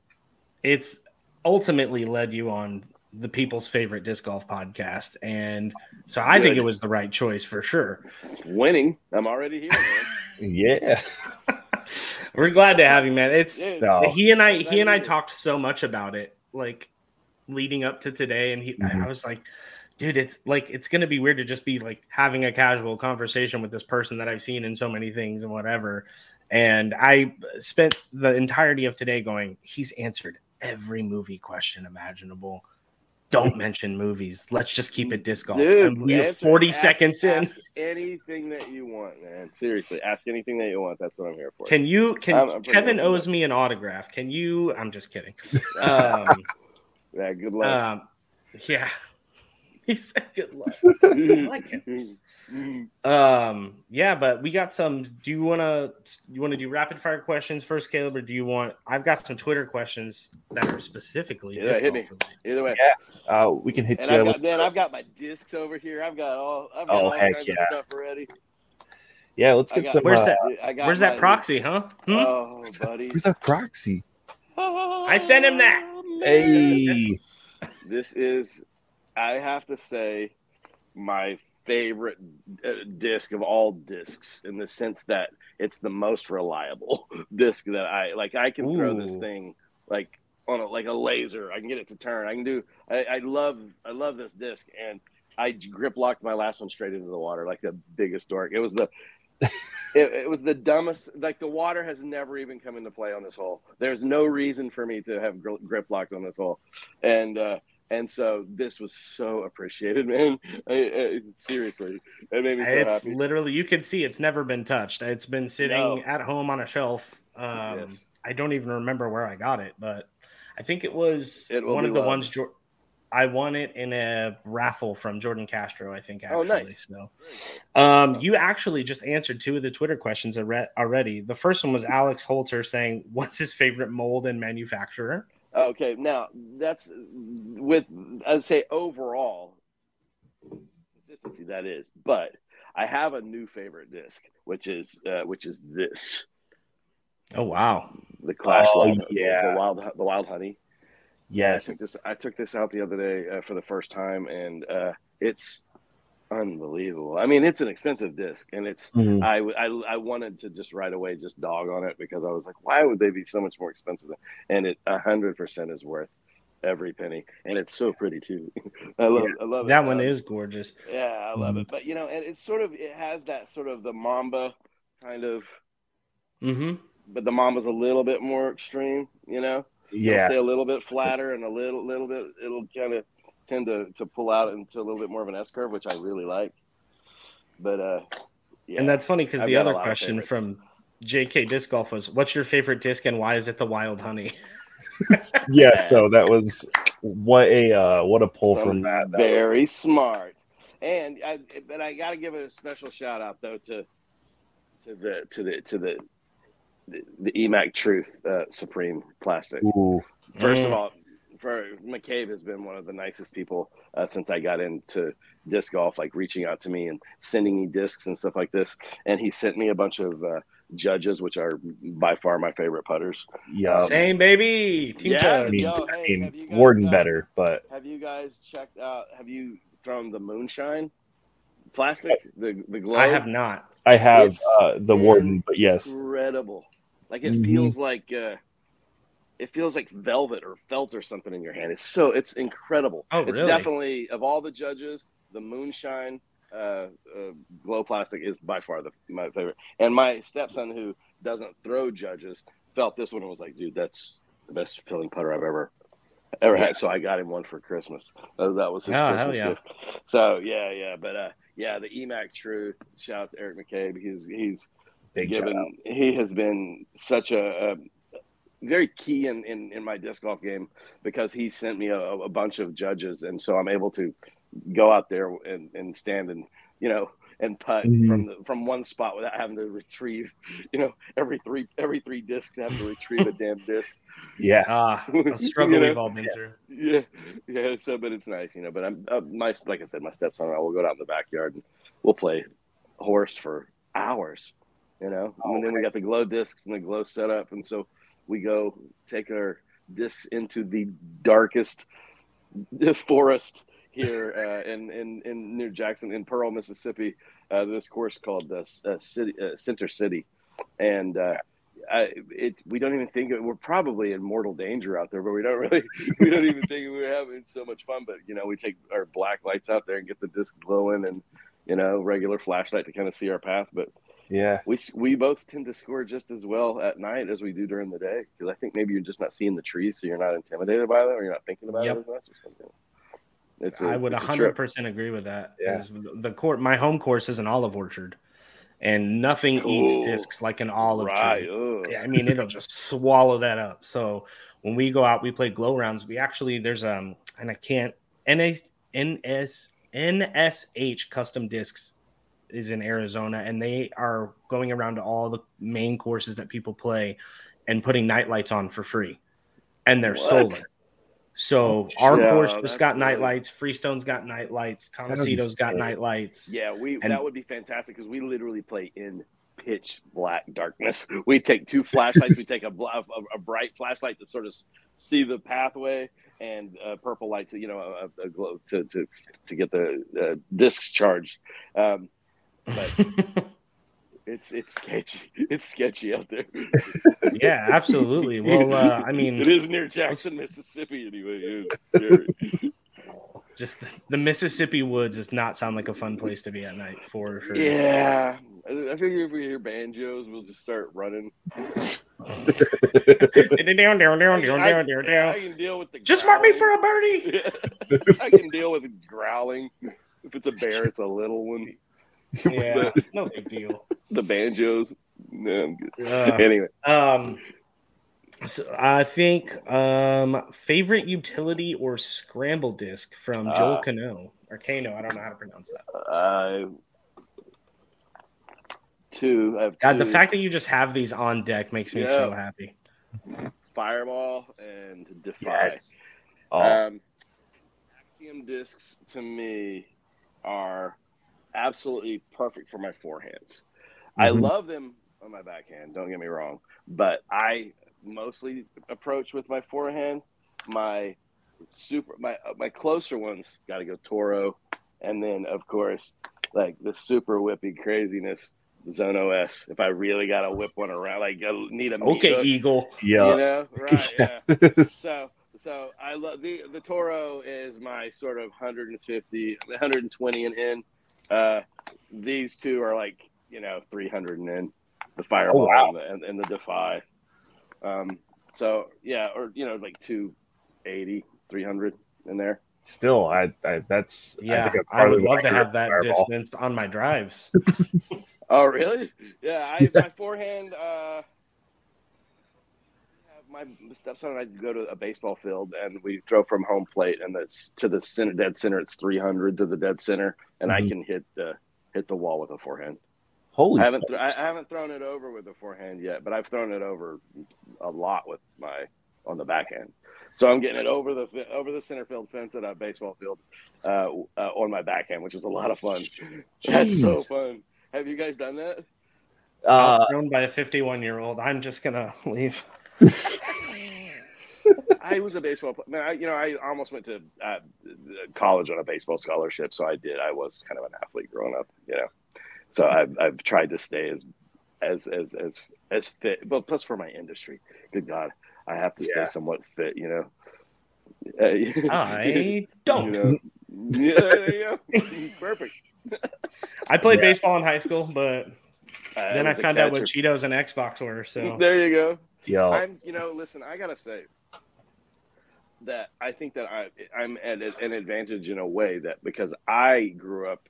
it's ultimately led you on the people's favorite disc golf podcast, and so I think it was the right choice for sure. Winning. I'm already here. Man. Yeah. We're glad to have you, man. It's Yeah. No. he and I he and I talked so much about it, like leading up to today, and he I Mhm. was like, dude, it's like it's gonna be weird to just be like having a casual conversation with this person that I've seen in so many things and whatever. And I spent the entirety of today going, he's answered every movie question imaginable. Don't mention movies. Let's just keep it disc golf. Dude, answer- 40 ask- seconds in. anything that you want, man. Seriously, ask anything that you want. That's what I'm here for. Can you can I'm- I'm Kevin owes me an autograph? Can you I'm just kidding. Um yeah, good luck. Um, yeah, he said good luck. I like him. Um, yeah, but we got some. Do you want to you want to do rapid fire questions first, Caleb, or do you want? I've got some Twitter questions that are specifically. Yeah, disc hit me. Either way. Uh, we can hit And you. I've with- got, man, I've got my discs over here. I've got all. I've got Oh, all heck yeah. of stuff already. yeah, let's get got- some. Where's uh, that? I got Where's that my- proxy, huh? Hmm? Oh, buddy. Where's that proxy? I sent him that. Hey. This is, I have to say, my favorite uh, disc of all discs in the sense that it's the most reliable disc that I like. I can throw this thing like on a like a laser. I can get it to turn. I can do. I, I love. I love this disc, and I grip locked my last one straight into the water like the biggest dork. It was the. It, it was the dumbest. Like the water has never even come into play on this hole. There's no reason for me to have gr- grip locked on this hole, and uh, and so this was so appreciated, man. I, I, seriously, it made me so it's happy. literally you can see it's never been touched. It's been sitting No. at home on a shelf. Um, Yes. I don't even remember where I got it, but I think it was It one of the loved. ones. Jor- I won it in a raffle from Jordan Castro. I think Oh, actually. nice. So, um, you actually just answered two of the Twitter questions already. The first one was Alex Holter saying, "What's his favorite mold and manufacturer?" Okay, now that's with I'd say overall consistency that is, but I have a new favorite disc, which is uh, which is this Oh wow! the Clash Oh, Wild, yeah. the wild the wild honey. I Yes. took this I took this out the other day uh, for the first time, and uh, it's unbelievable. I mean, it's an expensive disc, and it's Mhm. I, I I wanted to just right away just dog on it because I was like, why would they be so much more expensive? And it a hundred percent is worth every penny, and it's so pretty too. I love I love it. That one Um, is gorgeous. yeah, I love Mhm. it. But you know, and it's sort of it has that sort of the Mamba kind of, hmm but the Mamba's a little bit more extreme. You know, It'll Yeah. stay a little bit flatter It's- and a little little bit it'll kind of tend to to pull out into a little bit more of an S curve, which I really like. But uh Yeah. And that's funny because the other question from JK Disc Golf was, "What's your favorite disc and why is it the Wild Honey?" Yeah, so that was what a uh, what a pull from Someone's that. That Very smart. And I, but I got to give a special shout out though to to the to the to the the, the EMAC Truth uh, Supreme Plastic. Ooh, First of Mm. all, for McCabe has been one of the nicest people uh, since I got into disc golf, like reaching out to me and sending me discs and stuff like this. And he sent me a bunch of uh, judges, which are by far my favorite putters. yeah. Same baby, Team Yeah, I mean, Yo, I mean, guys, Warden uh, better, but Have you guys checked out? Have you thrown the moonshine plastic? The the glow. I have not. I have uh, the Warden. But yes, incredible. Like it Mhm. feels like uh, it feels like velvet or felt or something in your hand. It's so it's incredible. Oh, it's really? definitely of all the judges, the moonshine uh, uh, glow plastic is by far the my favorite. And my stepson, who doesn't throw judges, felt this one and was like, "Dude, that's the best filling putter I've ever." Ever had, so I got him one for Christmas. That, that was his Oh, Christmas yeah. gift. So yeah, yeah, but uh, yeah, the EMAC Truth. Shout out to Eric McCabe. He's he's big given he has been such a, a very key in, in in my disc golf game because he sent me a, a bunch of judges. And so i'm able to go out there and, and stand and you know and putt Mhm. from the, from one spot without having to retrieve you know every three every three discs I have to retrieve a damn disc. Yeah, Ah, a struggle You know? we've all been through. yeah. Yeah. So but it's nice you know but i'm uh, my like i said my stepson and i will go out in the backyard and we'll play horse for hours you know? And then we got the glow discs and the glow setup. And so we go take our discs into the darkest forest here uh, in, in in near jackson in pearl mississippi uh, this course called the uh, city uh, center city and uh I, it we don't even think it, we're probably in mortal danger out there, but we don't really we don't even think we're having so much fun. But you know, we take our black lights out there and get the disc glowing, and you know, regular flashlight to kind of see our path. But yeah. we we both tend to score just as well at night as we do during the day because I think maybe you're just not seeing the trees, so you're not intimidated by them, or you're not thinking about Yep. it as much or something. It's a- I would a 100% agree with that. Yeah. The court, my home course is an olive orchard, and nothing eats discs like an olive Right. tree. Yeah, I mean, it'll just swallow that up. So when we go out, we play glow rounds. We actually there's um and I can't NS NS NSH custom discs is in Arizona, and they are going around to all the main courses that people play and putting night lights on for free, and they're What? solar. So our Yeah, course that's just got night lights. Freestone's got night lights. would be Contacito's got sick. night lights. Yeah, we And- that would be fantastic because we literally play in pitch black darkness. We take two flashlights. we take a, a, a bright flashlight to sort of see the pathway, and a purple light to you know a, a glow to to to get the uh, discs charged. Um, but it's it's sketchy. It's sketchy out there. yeah, absolutely. Well, uh, I mean, it is near Jackson, Mississippi. Anyway, just the, the Mississippi woods does not sound like a fun place to be at night for sure. yeah. I figure if we hear banjos, we'll just start running. down, down, down, down, I, down, down, I can deal with the Just mark me for a birdie. I can deal with growling. If it's a bear, it's a little one. Yeah, no big deal. The banjos. No, I'm good. Uh, Anyway, um, so I think um favorite utility or scramble disc from Joel Ah. Cano or Kano. I don't know how to pronounce that. I two. I have God, the fact that you just have these on deck makes me so happy. Fireball and Defy. yes. Oh, Um, Axiom discs to me are absolutely perfect for my forehands. I Mhm. love them on my backhand. Don't get me wrong, but I mostly approach with my forehand. My super, my uh, my closer ones got to go Toro, and then of course like the super whippy craziness. Zone OS. If I really got to whip one around, like I need a Okay, hook, Eagle. yeah. you know, right? Yeah so so I love the the Toro is my sort of 150 120 and in uh these two are like you know 300 and in the fireball Oh, wow. and, the, and, and the defy um so yeah or you know like 280 300 in there still, I, I that's Yeah, think I, would love to have that Fireball. distance on my drives. Oh, really? Yeah, I my forehand. Uh, my stepson and I go to a baseball field and we throw from home plate, and that's to the center, dead center. It's three hundred to the dead center, and I Mhm. can hit the hit the wall with a forehand. Holy I haven't th- I haven't thrown it over with a forehand yet, but I've thrown it over a lot with my on the backhand. So I'm getting it over the over the center field fence at a baseball field uh, uh, on my backhand, which is a lot of fun. That's so fun. Have you guys done that? Uh, Thrown by a 51 year old. I'm just gonna leave. I was a baseball player. Man, I, you know, I almost went to uh, college on a baseball scholarship, so I did. I was kind of an athlete growing up, you know. So I've I've tried to stay as as as as as fit, but plus for my industry. Good God, I have to Yeah. stay somewhat fit, you know. I don't. You know? Yeah, there you go. Perfect. I played Yeah. baseball in high school, but Uh, then I was a found out what. Cheetos and Xbox were. So There you go. Yo, I'm, you know, listen, I gotta say that I think that I, I'm at an advantage in a way that because I grew up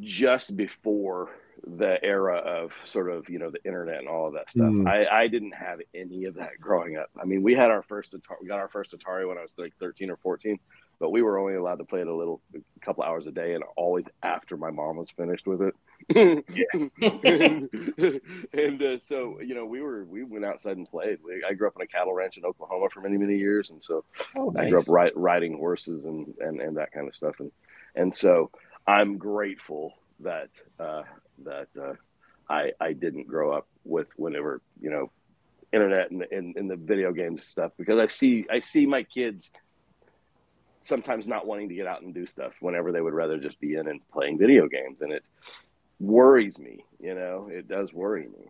just before the era of sort of you know the internet and all of that stuff. Mm. I, I didn't have any of that growing up. I mean, we had our first Atari, we got our first Atari when I was like 13 or 14, but we were only allowed to play it a little, a couple hours a day, and always after my mom was finished with it. and and uh, so you know we were we went outside and played. We, I grew up on a cattle ranch in Oklahoma for many many years, and so oh, I grew up ri- riding horses and, and and that kind of stuff. And and so I'm grateful that uh, that uh, I I didn't grow up with whenever you know internet and, and, and the video games stuff because I see I see my kids sometimes not wanting to get out and do stuff whenever they would rather just be in and playing video games and it worries me you know it does worry me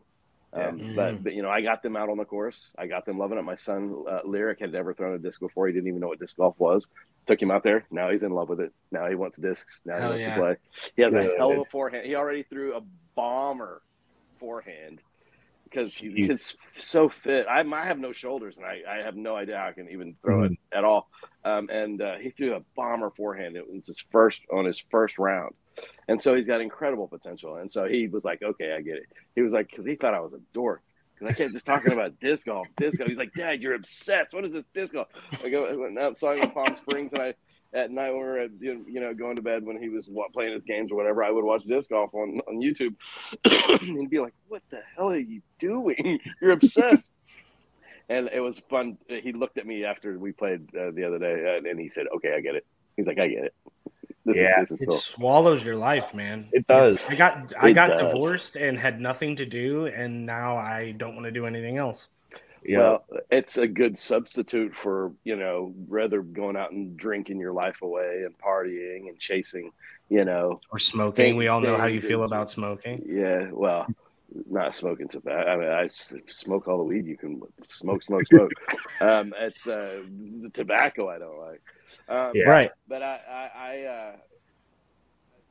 um, Yeah. but, but you know i got them out on the course i got them loving it my son uh, lyric had never thrown a disc before he didn't even know what disc golf was took him out there now he's in love with it now he wants discs now he wants yeah. to play he has Good. a hell of a forehand he already threw a bomber forehand because Jeez. he's so fit. I, I have no shoulders, and I, I have no idea how I can even throw it at all. Um, and uh, he threw a bomber forehand. It was his first on his first round, and so he's got incredible potential. And so he was like, "Okay, I get it." He was like, because he thought I was a dork. Because I kept just talking about disc golf, disc golf. He's like, Dad, you're obsessed. What is this disc golf? I go I went out saw him in Palm Springs, and I at night when we were you know going to bed when he was wa- playing his games or whatever, I would watch disc golf on on YouTube and be like, "What the hell are you doing? You're obsessed." And it was fun. He looked at me after we played uh, the other day, uh, and he said, "Okay, I get it." He's like, "I get it." This Yeah, is this is it cool. swallows your life, man. It does. It's- I got I It got does. divorced and had nothing to do, and now I don't want to do anything else. yeah, Well, it's a good substitute for you know rather going out and drinking your life away and partying and chasing, you know. Or smoking. We all know how you feel and- about smoking. Yeah, well, not smoking so bad. I mean, I smoke all the weed you can smoke, smoke, smoke. um, it's uh, the tobacco I don't like. Um, Yeah. Right. but I, I, I uh,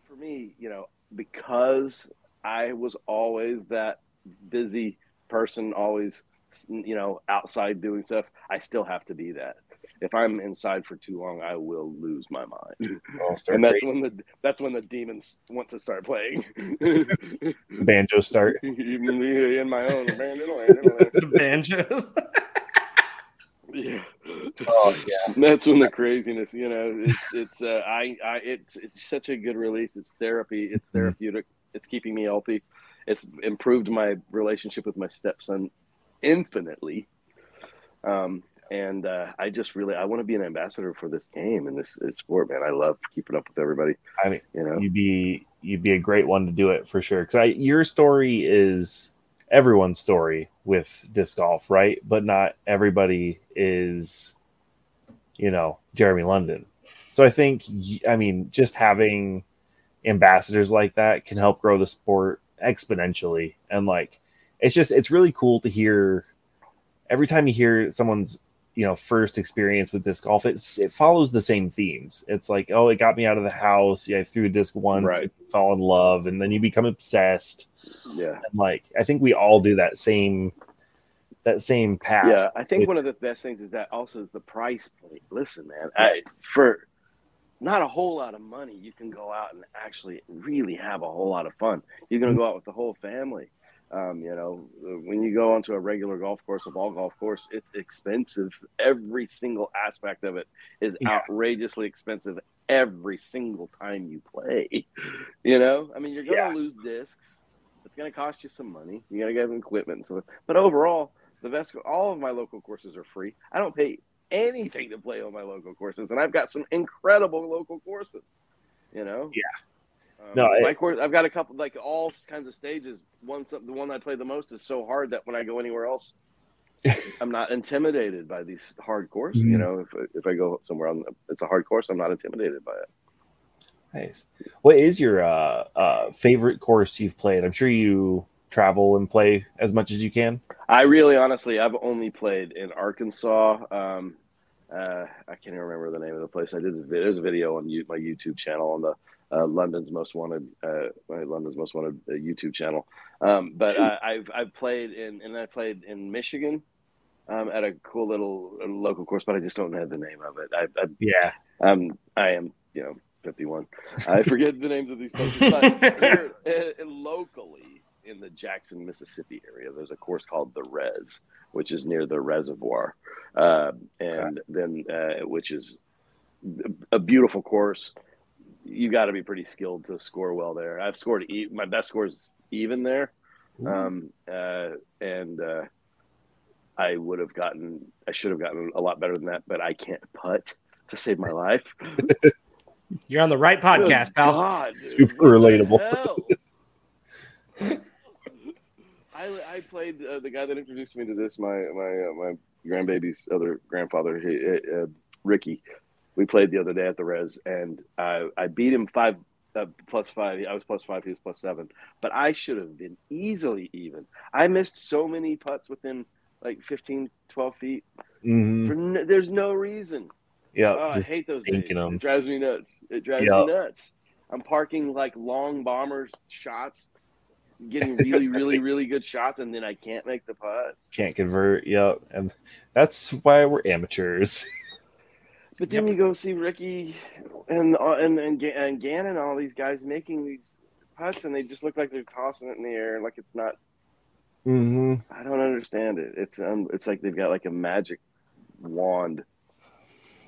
for me, you know, because I was always that busy person, always, you know, outside doing stuff. I still have to be that. If I'm inside for too long, I will lose my mind, I'll and that's breaking when the that's when the demons want to start playing. banjo start. in my own The banjos. yeah. Oh yeah, That's when the craziness, you know, it's it's uh, I I it's it's such a good release. It's therapy. It's Mm-hmm. therapeutic. It's keeping me healthy. It's improved my relationship with my stepson infinitely. Um, and uh, I just really I want to be an ambassador for this game and this, this sport, man. I love keeping up with everybody. I mean, You know, you'd be you'd be a great one to do it for sure. Because your story is everyone's story with disc golf, right? But not everybody is, you know, Jeremy London. So I think, I mean, just having ambassadors like that can help grow the sport exponentially. And like, it's just, it's really cool to hear every time you hear someone's, you know, first experience with disc golf, it's, it follows the same themes. It's like, oh, it got me out of the house. Yeah, I threw a disc once, Right. fall in love, and then you become obsessed yeah, and like I think we all do that same that same path. Yeah, I think with- one of the best things is that also is the price point. Listen, man, I, for not a whole lot of money, you can go out and actually really have a whole lot of fun. You're going to mm-hmm. go out with the whole family. Um, you know, when you go onto a regular golf course, a ball golf course, it's expensive. Every single aspect of it is Yeah. outrageously expensive every single time you play. You know, I mean, you're going to Yeah. lose discs. It's going to cost you some money. You got to get equipment and. But overall, the best, all of my local courses are free. I don't pay anything to play on my local courses, and I've got some incredible local courses. You know. Yeah. Um, No, I- my course. I've got a couple, like all kinds of stages. One, some- the one I play the most is so hard that when I go anywhere else, I'm not intimidated by these hard courses. You Mhm. know, if if I go somewhere on it's a hard course, I'm not intimidated by it. Nice. What is your uh, uh, favorite course you've played? I'm sure you travel and play as much as you can. I really, honestly, I've only played in Arkansas. Um, uh, I can't even remember the name of the place. I did. A, there's a video on you, my YouTube channel on the uh, London's Most Wanted, uh, London's Most Wanted uh, YouTube channel. Um, but I, I've I've played in and I played in Michigan um, at a cool little uh, local course, but I just don't know the name of it. I, I Yeah. um, I am, you know, 51. I forget the names of these places, but here, uh, locally in the Jackson, Mississippi area, there's a course called the Res, which is near the reservoir, uh, and then uh, which is a beautiful course. You got to be pretty skilled to score well there. I've scored e- my best scores even there, um, uh, and uh, I would have gotten, I should have gotten a lot better than that, but I can't putt to save my life. You're on the right podcast, Good pal. God. Super What relatable. I, I played uh, the guy that introduced me to this. My my uh, my grandbaby's other grandfather, he, uh, Ricky. We played the other day at the res, and I I beat him five uh, plus five. I was plus five. He was plus seven. But I should have been easily even. I missed so many putts within like 15, 12 feet. Mhm. For no, there's no reason. Yeah. Oh, I hate those 'em. It drives me nuts. It drives Yeah. me nuts. I'm parking like long bomber shots, getting really, really, really good shots, and then I can't make the putt. can't convert. Yep. And that's why we're amateurs. But then you go see Ricky and uh, and and, Ga- and Gannon, all these guys making these putts, and they just look like they're tossing it in the air, like it's not. hmm I don't understand it. It's um, it's like they've got like a magic wand.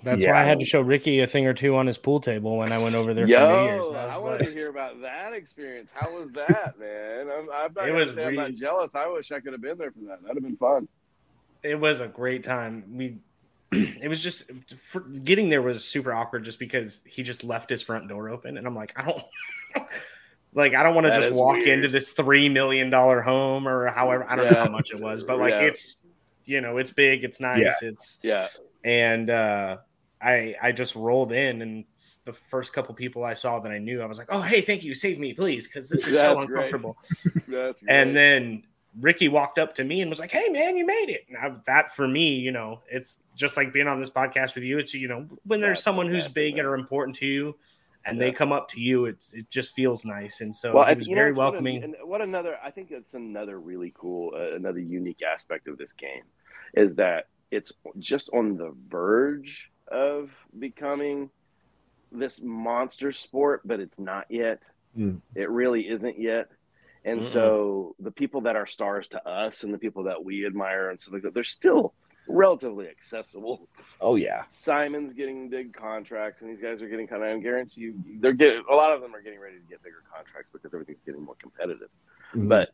That's Yeah. why I had to show Ricky a thing or two on his pool table when I went over there for New Yo, Year's. I I was wanted like, to hear about that experience. How was that, man? I'm, I'm not It was say I'm not jealous. I wish I could have been there for that. That'd have been fun. it was a great time. We, it was just getting there was super awkward just because he just left his front door open, and I'm like, I don't, like, I don't want to just walk weird. into this three million dollar home or however I don't know how much it was, but like Yeah. it's, you know, it's big, it's nice, it's Yeah, and uh I I just rolled in and the first couple people I saw that I knew I was like, "Oh, hey, thank you. Save me, please, cuz this is so That's great. uncomfortable." And then Ricky walked up to me and was like, "Hey, man, you made it." And that for me, you know, it's just like being on this podcast with you. It's you know, when there's That's someone who's big man. and are important to you, and Yeah. they come up to you, it's it just feels nice. And so well, he I- was you know, very what a- welcoming. and what another? I think it's another really cool, uh, another unique aspect of this game is that it's just on the verge of becoming this monster sport, but it's not yet. Mm. It really isn't yet. And Mm-mm. so the people that are stars to us and the people that we admire and stuff like that, they're still relatively accessible. Oh yeah. Simon's getting big contracts, and these guys are getting kind of. I guarantee you, they're getting a lot of them are getting ready to get bigger contracts because everything's getting more competitive. Mhm. But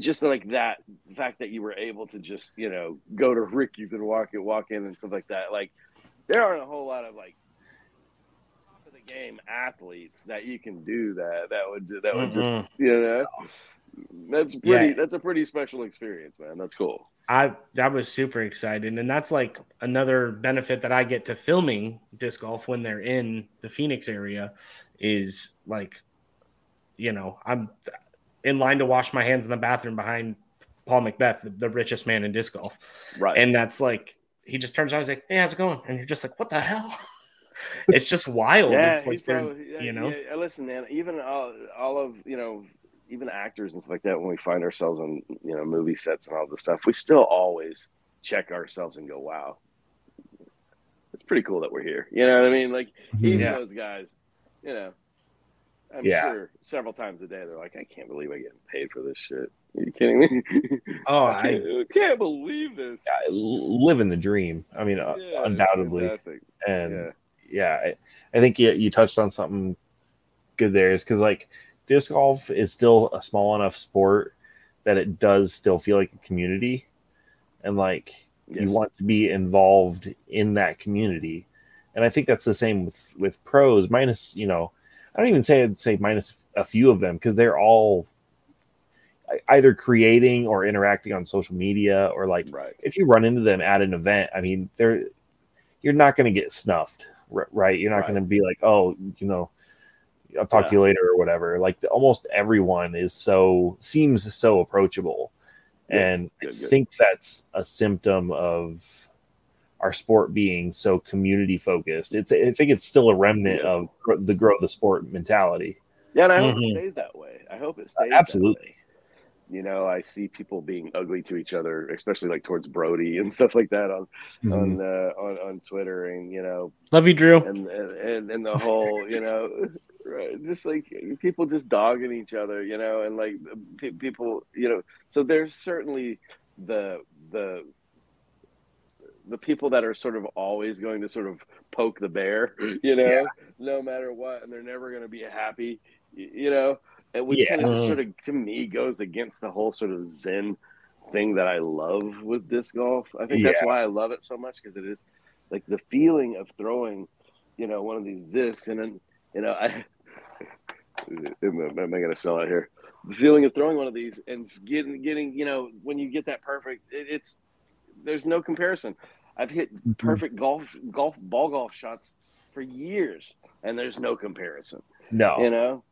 just like that, the fact that you were able to just you know go to Ricky's and walk it, walk in, and stuff like that, like there aren't a whole lot of like top of the game athletes that you can do that. That would that would just Mhm. you know. That's pretty. Yeah. That's a pretty special experience, man. That's cool. I that was super excited, and that's like another benefit that I get to filming disc golf when they're in the Phoenix area is like, you know, I'm in line to wash my hands in the bathroom behind Paul McBeth, the, the richest man in disc golf, Right. and that's like he just turns around, he's like, "Hey, how's it going?" And you're just like, "What the hell?" it's just wild. yeah, it's like probably, you know, yeah, listen, man. Even all, all of you know even actors and stuff like that when we find ourselves on you know movie sets and all this stuff we still always check ourselves and go wow it's pretty cool that we're here you know what i mean like even Yeah. those guys you know i'm Yeah. sure several times a day they're like i can't believe I get paid for this shit are you kidding me Oh, I I can't, believe this Yeah, living the dream. I mean, uh, Yeah, undoubtedly. And yeah yeah, I, I think you, you touched on something good there is because like disc golf is still a small enough sport that it does still feel like a community and like you want to be involved in that community and i think that's the same with with pros minus you know i don't even say i'd say minus a few of them because they're all either creating or interacting on social media or like right if you run into them at an event, I mean, they're you're not going to get snuffed, right? You're not Right. going to be like, oh, you know, I'll talk to you later or whatever. Like the, almost everyone is so seems so approachable, Good, and I good, good. think that's a symptom of our sport being so community focused. It's I think it's still a remnant Yeah. of the grow the sport mentality. Yeah, and I hope Mhm. it stays that way. I hope it stays Uh, absolutely. That way. You know, I see people being ugly to each other, especially like towards Brodie and stuff like that on Mm-hmm. on uh, on on Twitter, and you know, love you, Drew. and and and the whole, you know, right, just like people just dogging each other, you know, and like pe- people, you know, so there's certainly the the the people that are sort of always going to sort of poke the bear, you know, Yeah. no matter what, and they're never going to be happy, you know, and which Yeah. kind of sort of to me goes against the whole sort of Zen thing that I love with disc golf. I think that's why I love it so much because it is like the feeling of throwing, you know, one of these discs and then, you know, I. Am I going to sell out here? The feeling of throwing one of these and getting, getting, you know, when you get that perfect, it, it's there's no comparison. I've hit Mm-hmm. perfect golf, golf, ball golf shots for years, and there's no comparison. No, You know,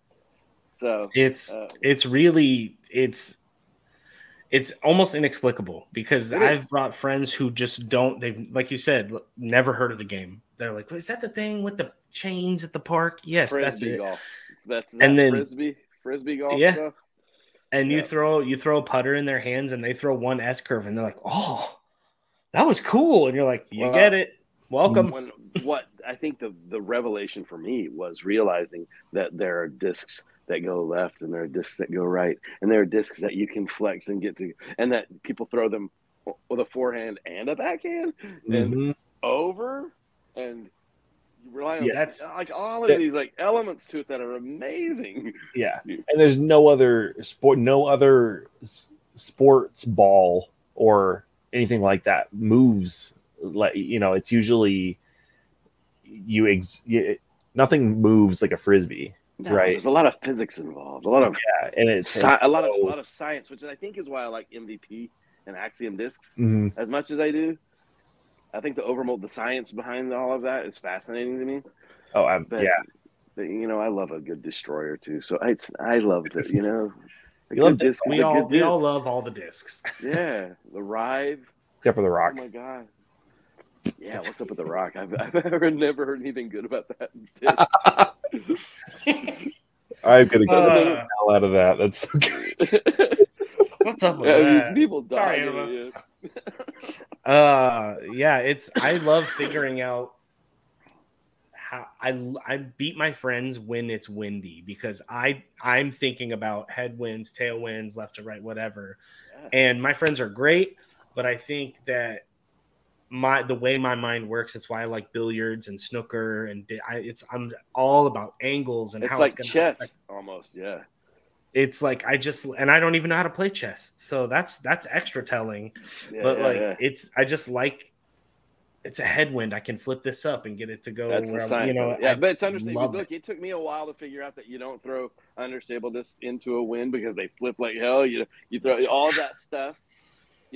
so It's uh, it's really it's it's almost inexplicable because I've brought friends who just don't they've like you said never heard of the game. They're like, "Is that the thing with the chains at the park?" Yes, that's it. golf. That's And and then- frisbee, frisbee golf Yeah. stuff. And you throw you throw a putter in their hands and they throw one S curve and they're like, "Oh, that was cool." And you're like, "You Well, get it. Welcome." When what I think the the revelation for me was realizing that there are discs that go left and there are discs that go right, and there are discs that you can flex and get to, and that people throw them with a forehand and a backhand and Mhm. over, and you rely on Yeah, that's- like all of that- these like elements to it that are amazing. Yeah, and there's no other sport, no other sports ball or anything like that moves like you know. It's usually you, ex- you nothing moves like a frisbee, No, Right. There's a lot of physics involved, a lot of yeah, and it's, sci- it's a lot of a lot of science, which I think is why I like MVP and Axiom discs. Mhm. as much as I do. I think the overmold, the science behind all of that is fascinating to me. Oh, I, But, yeah, but, you know, I love a good destroyer too. So it's I love that. You know, a You love good disc, we all good we all love all the discs. yeah, the Rive. except for the Rock. Oh my god. Yeah, what's up with the Rock? I've, I've never, never heard anything good about that. Disc. I'm gonna get Uh, the hell out of that. That's so good. What's up with yeah, that? these people Sorry, die. Emma. Uh, yeah, it's I love figuring out how I I beat my friends when it's windy because I I'm thinking about headwinds, tailwinds, left to right, whatever. And my friends are great, but I think that my the way my mind works, it's why I like billiards and snooker and di- I, it's I'm all about angles and It's how like it's going chess, affect almost. Yeah. it's like I just and I don't even know how to play chess. So that's that's extra telling. yeah but yeah, like yeah. it's I just like it's a headwind. I can flip this up and get it to go That's where the I'm, science. you know. yeah, I but it's understandable. Look, it. took me a while to figure out that you don't throw understable discs into a wind because they flip like hell. You know, you throw all that stuff.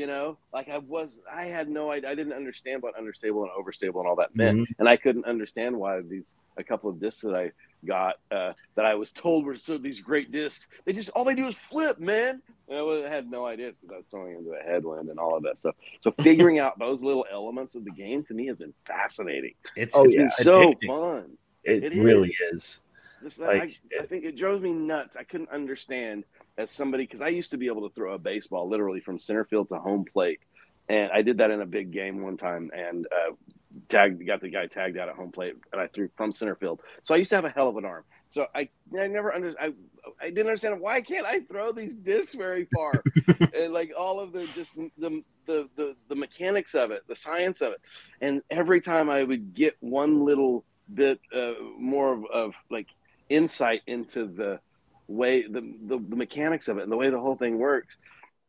You know, like I was, I had no idea. I didn't understand what understable and overstable and all that meant, Mhm. and I couldn't understand why these a couple of discs that I got uh, that I was told were so these great discs. They just all they do is flip, man. And I wa- had no idea because I was throwing into a headwind and all of that stuff. So figuring out those little elements of the game to me has been fascinating. it's, Oh, it's yeah. Been so addicting. It, It really is. Just, Like, I, I think it drove me nuts. I couldn't understand as somebody because I used to be able to throw a baseball literally from center field to home plate, and I did that in a big game one time and uh, tagged got the guy tagged out at home plate, and I threw from center field. So I used to have a hell of an arm. So I I never under I I didn't understand why can't I throw these discs very far, and like all of the just the, the the the mechanics of it, the science of it, and every time I would get one little bit uh, more of, of like insight into the way the, the, the mechanics of it and the way the whole thing works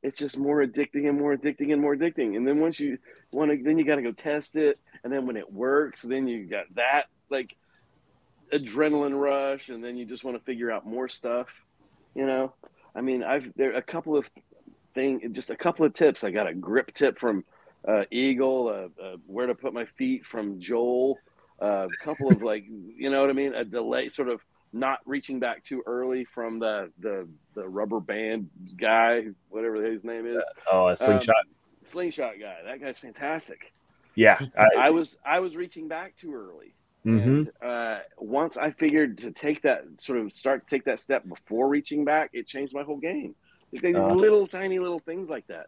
it's just more addicting and more addicting and more addicting. And then once you want to then you got to go test it. And then when it works then you got that like adrenaline rush. And then you just want to figure out more stuff you know? I mean i've there a couple of thing just a couple of tips. I got a grip tip from uh, eagle uh, uh, where to put my feet from joel a couple of like you know what I mean, a delay, sort of not reaching back too early from the the the rubber band guy, whatever his name is. Oh, a slingshot. Um, slingshot guy. That guy's fantastic. Yeah, I, I was I was reaching back too early. Mm-hmm. And, uh, once I figured to take that sort of start to take that step before reaching back, it changed my whole game. These uh, little tiny little things like that.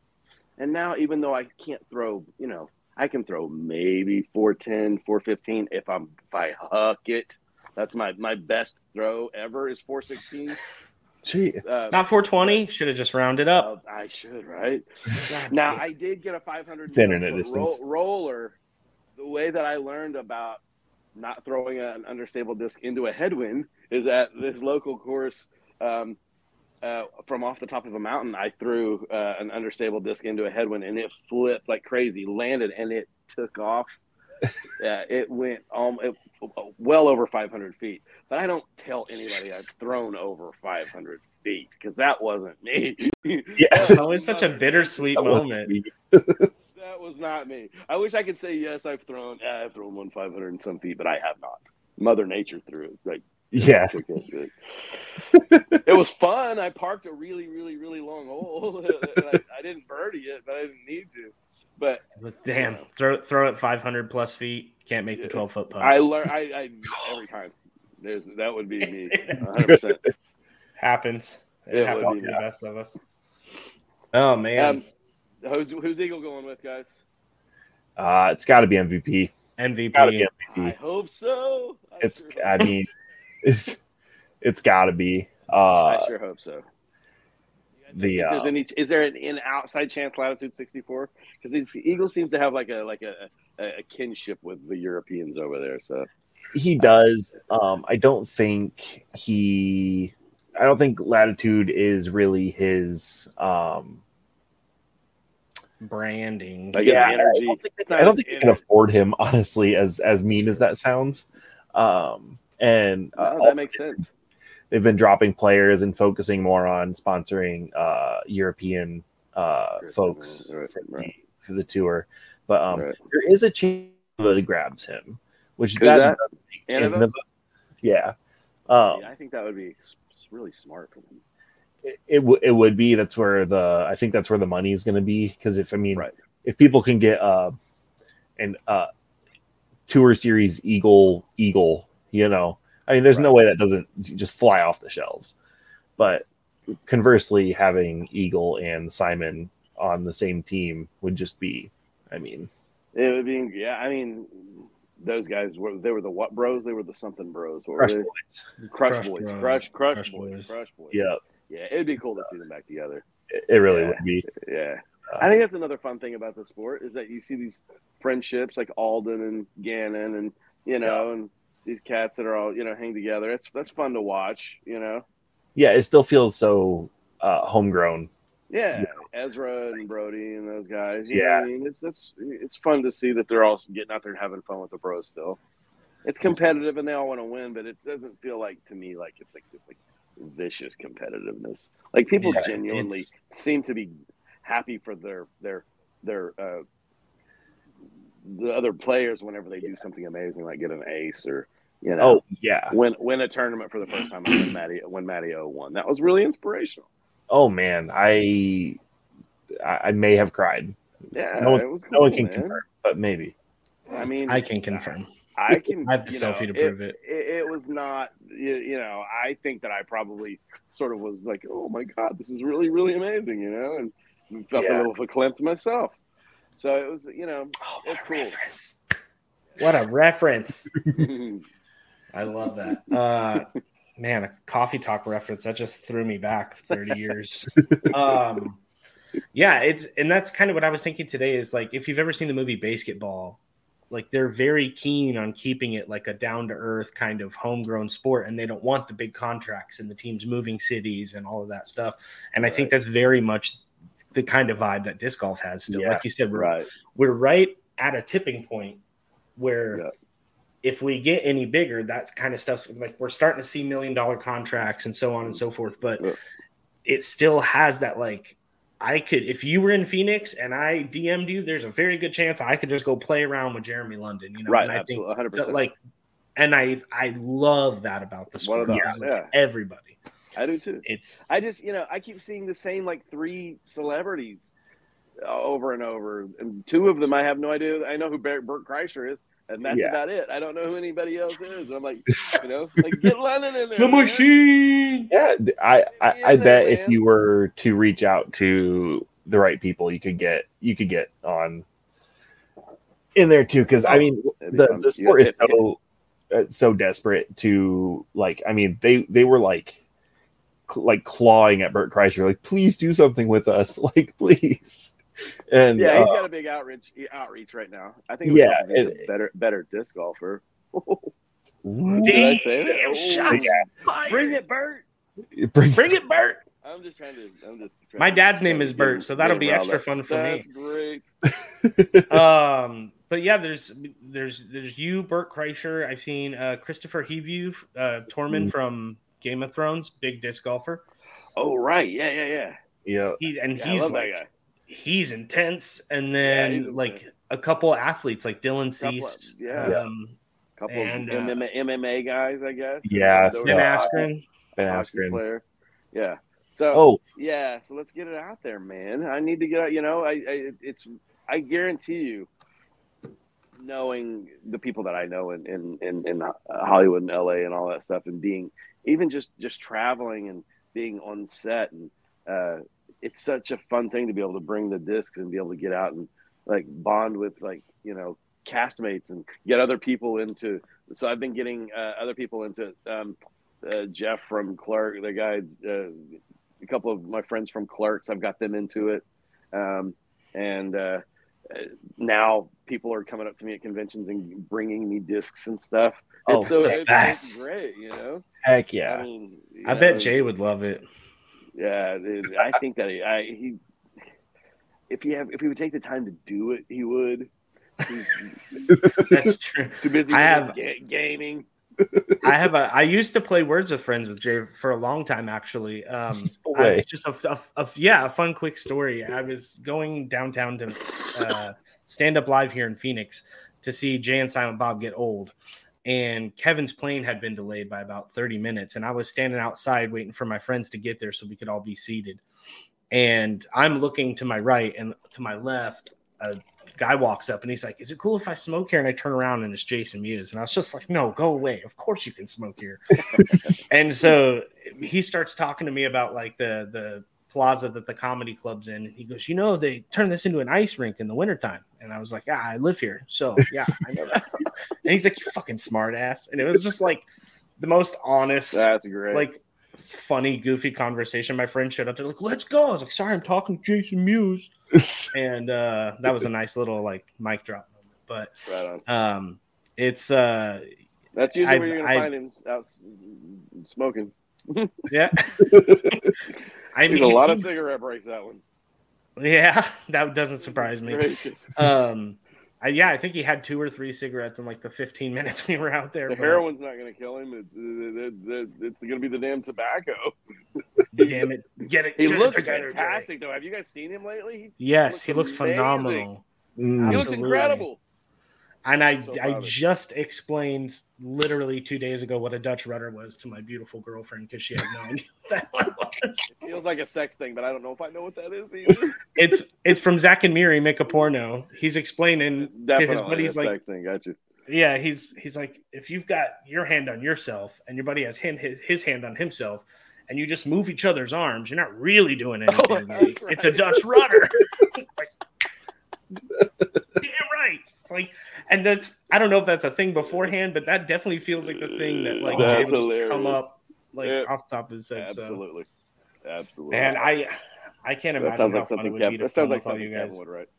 And now, even though I can't throw, you know, I can throw maybe 410, 415 if I'm if I huck it. That's my my best throw ever is 416. Gee, uh, not 420. Should have just rounded up. Uh, I should, right? now I did get a 500 internet distance ro- roller. The way that I learned about not throwing an understable disc into a headwind is at this local course. Um, uh, from off the top of a mountain, I threw uh, an understable disc into a headwind and it flipped like crazy, landed, and it took off. Yeah, it went um, it, well over 500 feet. But I don't tell anybody I've thrown over 500 feet because that wasn't me. yeah, it's always such a bittersweet that moment. that was not me. I wish I could say yes. I've thrown. I've thrown one 500 and some feet, but I have not. Mother Nature threw it like yeah. it was fun. I parked a really, really, really long hole. I, I, didn't birdie it, but I didn't need to. But damn, throw throw it 500 plus feet. Can't make the 12 foot putt. I learn. I, I every time. There's that would be me. 100. percent Happens. It, it happens to the best of us. Oh man. Um, who's who's Eagle going with, guys? Uh, it's got to be MVP. MVP. Be MVP. I hope so. I it's. Sure I mean, it's it's got to be. Uh, I sure hope so. The uh, any, is there an, an, outside chance latitude 64? Because the Eagle seems to have like a like a, a, a, kinship with the Europeans over there. So he does. Um, I don't think he. I don't think latitude is really his. Um, branding. Like yeah, I don't think, I don't think he can afford him, honestly, as as mean as that sounds. Um, and uh, no, that makes sense. They've been dropping players and focusing more on sponsoring uh, European uh, folks right, for, right. The, for, the, tour. But um, right. there is a chance that grabs him, which that, that yeah. Um, yeah, I think that would be really smart for them. It, it, w- it would be. That's where the I think that's where the money is going to be because if I mean if people can get uh an uh tour series eagle eagle you know, I mean, there's right. no way that doesn't just fly off the shelves. But conversely, having Eagle and Simon on the same team would just be, I mean, it would be, yeah. I mean, those guys were they were the what bros? They were the something bros. What Crush boys. Crush, Crush boys. Crush, Crush, Crush boys. boys. Crush boys. Yeah. Yeah, it'd be cool to see them back together. It, it really yeah. would be. Yeah. Uh, I think that's another fun thing about the sport is that you see these friendships like Alden and Gannon and you know yeah. and these cats that are all you know hang together. It's that's fun to watch. You know. Yeah, it still feels so uh, homegrown. Yeah, yeah, Ezra and Brodie and those guys. yeah, I mean, it's it's it's fun to see that they're all getting out there and having fun with the pros still. It's competitive and they all want to win, but it doesn't feel like to me like it's like this like vicious competitiveness. Like people yeah, genuinely seem to be happy for their their their uh, the other players whenever they do something amazing, like get an ace or you know, oh yeah, win win a tournament for the first time when Matty when Matty O won. That was really inspirational. Oh man, I I may have cried. Yeah, no one, cool, no one can man. confirm, but maybe. I mean, I can confirm. I can. I have the selfie know, to prove it. it. It was not. You, you know, I think that I probably sort of was like, "Oh my god, this is really, really amazing," you know, and felt Yeah. a little verklempt myself. So it was, you know, Oh, it's what a cool. reference. What a reference. I love that. Uh, man, a coffee talk reference that just threw me back 30 years. Um, yeah, it's and that's kind of what I was thinking today is like if you've ever seen the movie BASEketball, like they're very keen on keeping it like a down to earth kind of homegrown sport and they don't want the big contracts and the teams moving cities and all of that stuff. And I think that's very much the kind of vibe that disc golf has still. Yeah, like you said, we're right. we're right at a tipping point where Yeah. If we get any bigger, that kind of stuff's like we're starting to see million dollar contracts and so on and so forth. But Yeah. it still has that like I could if you were in Phoenix and I DM'd you, there's a very good chance I could just go play around with Jeremy London. You know, Right. and I think Absolutely. 100. that, like and I I love that about this. One of those, It's like yeah. everybody. I do too. It's I just, you know, I keep seeing the same like three celebrities uh, over and over, and two of them I have no idea. I know who Bert, Bert Kreischer is, and that's Yeah. about it. I don't know who anybody else is. I'm like, you know, like get Lennon in there. the man. machine. Yeah, I Yeah, I bet man. if you were to reach out to the right people, you could get you could get on in there too. Because I Oh, mean, the the sport is so uh, so desperate to like. I mean, they they were like cl- like clawing at Bert Kreischer, like please do something with us, like please. And Yeah, he's uh, got a big outreach outreach right now. I think. Yeah, yeah, it- better better disc golfer. ooh, Did I say that? Damn, Oh, shots fired. Bring it, Bert. bring- Bring it, Bert. I'm just trying to. I'm just. Trying My to- dad's name is get Bert, so that'll be extra fun up. for me. That's great. um, but yeah, there's there's there's you, Bert Kreischer. I've seen uh, Kristofer Hivju, uh, Tormund Mhm. from Game of Thrones, big disc golfer. Oh right, yeah, yeah, yeah. yeah, He's and yeah he's like that guy. He's intense. And then he's like intense. a couple athletes like Dylan Couple- Cease, yeah. um, couple And, of uh, MMA, MMA guys, I guess. Yeah, Those Ben Yeah. Askren. Ben Askren. player. Yeah. So Oh, yeah, so let's get it out there, man. I need to get out. You know, I, I it's I guarantee you, knowing the people that I know in in in, in uh, Hollywood and LA and all that stuff, and being even just just traveling and being on set and uh, it's such a fun thing to be able to bring the discs and be able to get out and like bond with like you know castmates and get other people into. So I've been getting uh, other people into um, uh, Jeff from Clerks, the guy, uh, a couple of my friends from Clerks. I've got them into it, um, and uh, uh, now people are coming up to me at conventions and bringing me discs and stuff. Oh, it's so it's, it's great, you know. heck I yeah. mean, I know, bet Jay would love it. Yeah, it- I think that he, I, he, if he have, if he would take the time to do it, he would. That's true. too busy I have- ga- gaming. I have a. I used to play Words with Friends with Jay for a long time, actually. Um, No I- just a, a, a- yeah, a fun quick story. I was going downtown to uh, stand up live here in Phoenix to see Jay and Silent Bob get old, and Kevin's plane had been delayed by about thirty minutes, and I was standing outside waiting for my friends to get there so we could all be seated. And I'm looking to my right and to my left. A guy walks up and he's like, "Is it cool if I smoke here?" And I turn around and it's Jason Mewes, and I was just like, "No, go away! Of course you can smoke here." and so he starts talking to me about like the the plaza that the comedy club's in. And he goes, "You know, they turn this into an ice rink in the wintertime. And I was like, "Yeah, I live here, so yeah, I know that." and he's like, "You fucking smart ass," and it was just like the most honest That's great. like funny, goofy conversation. My friend showed up. They're like, "Let's go." I was like, "Sorry, I'm talking to Jason Mewes," and uh, that was a nice little like mic drop moment. But right um, it's uh, That's usually I've- where you're gonna I- find him out smoking. Yeah. I There's mean, a lot of cigarette breaks. That one. yeah, that doesn't surprise me. Um, I, yeah, I think he had two or three cigarettes in like the 15 minutes we were out there. The but heroin's not going to kill him. It, it, it, it's going to be the damn tobacco. Damn it, get it. He get it looks together, Jay. fantastic, though. Have you guys seen him lately? Yes, He he looks looks amazing. phenomenal. Mm. He looks incredible. And I, So I just explained literally two days ago what a Dutch rudder was to my beautiful girlfriend because she had no idea what that one was. It feels like a sex thing, but I don't know if I know what that is either. It's it's from Zach and Miri make a porno. He's explaining to his buddies like sex thing. Got you. yeah, he's he's like, if you've got your hand on yourself and your buddy has hand, his, his hand on himself, and you just move each other's arms, you're not really doing anything. Oh, that's It's a. Dutch rudder. like, It's like, and that's I don't know if that's a thing beforehand, but that definitely feels like the thing that like That's Jay would just come up like Yeah. off the top of his head. So, Absolutely, absolutely. man, I I can't that imagine sounds how like fun it something would be Kevin. That sounds like something you Kevin guys. would write.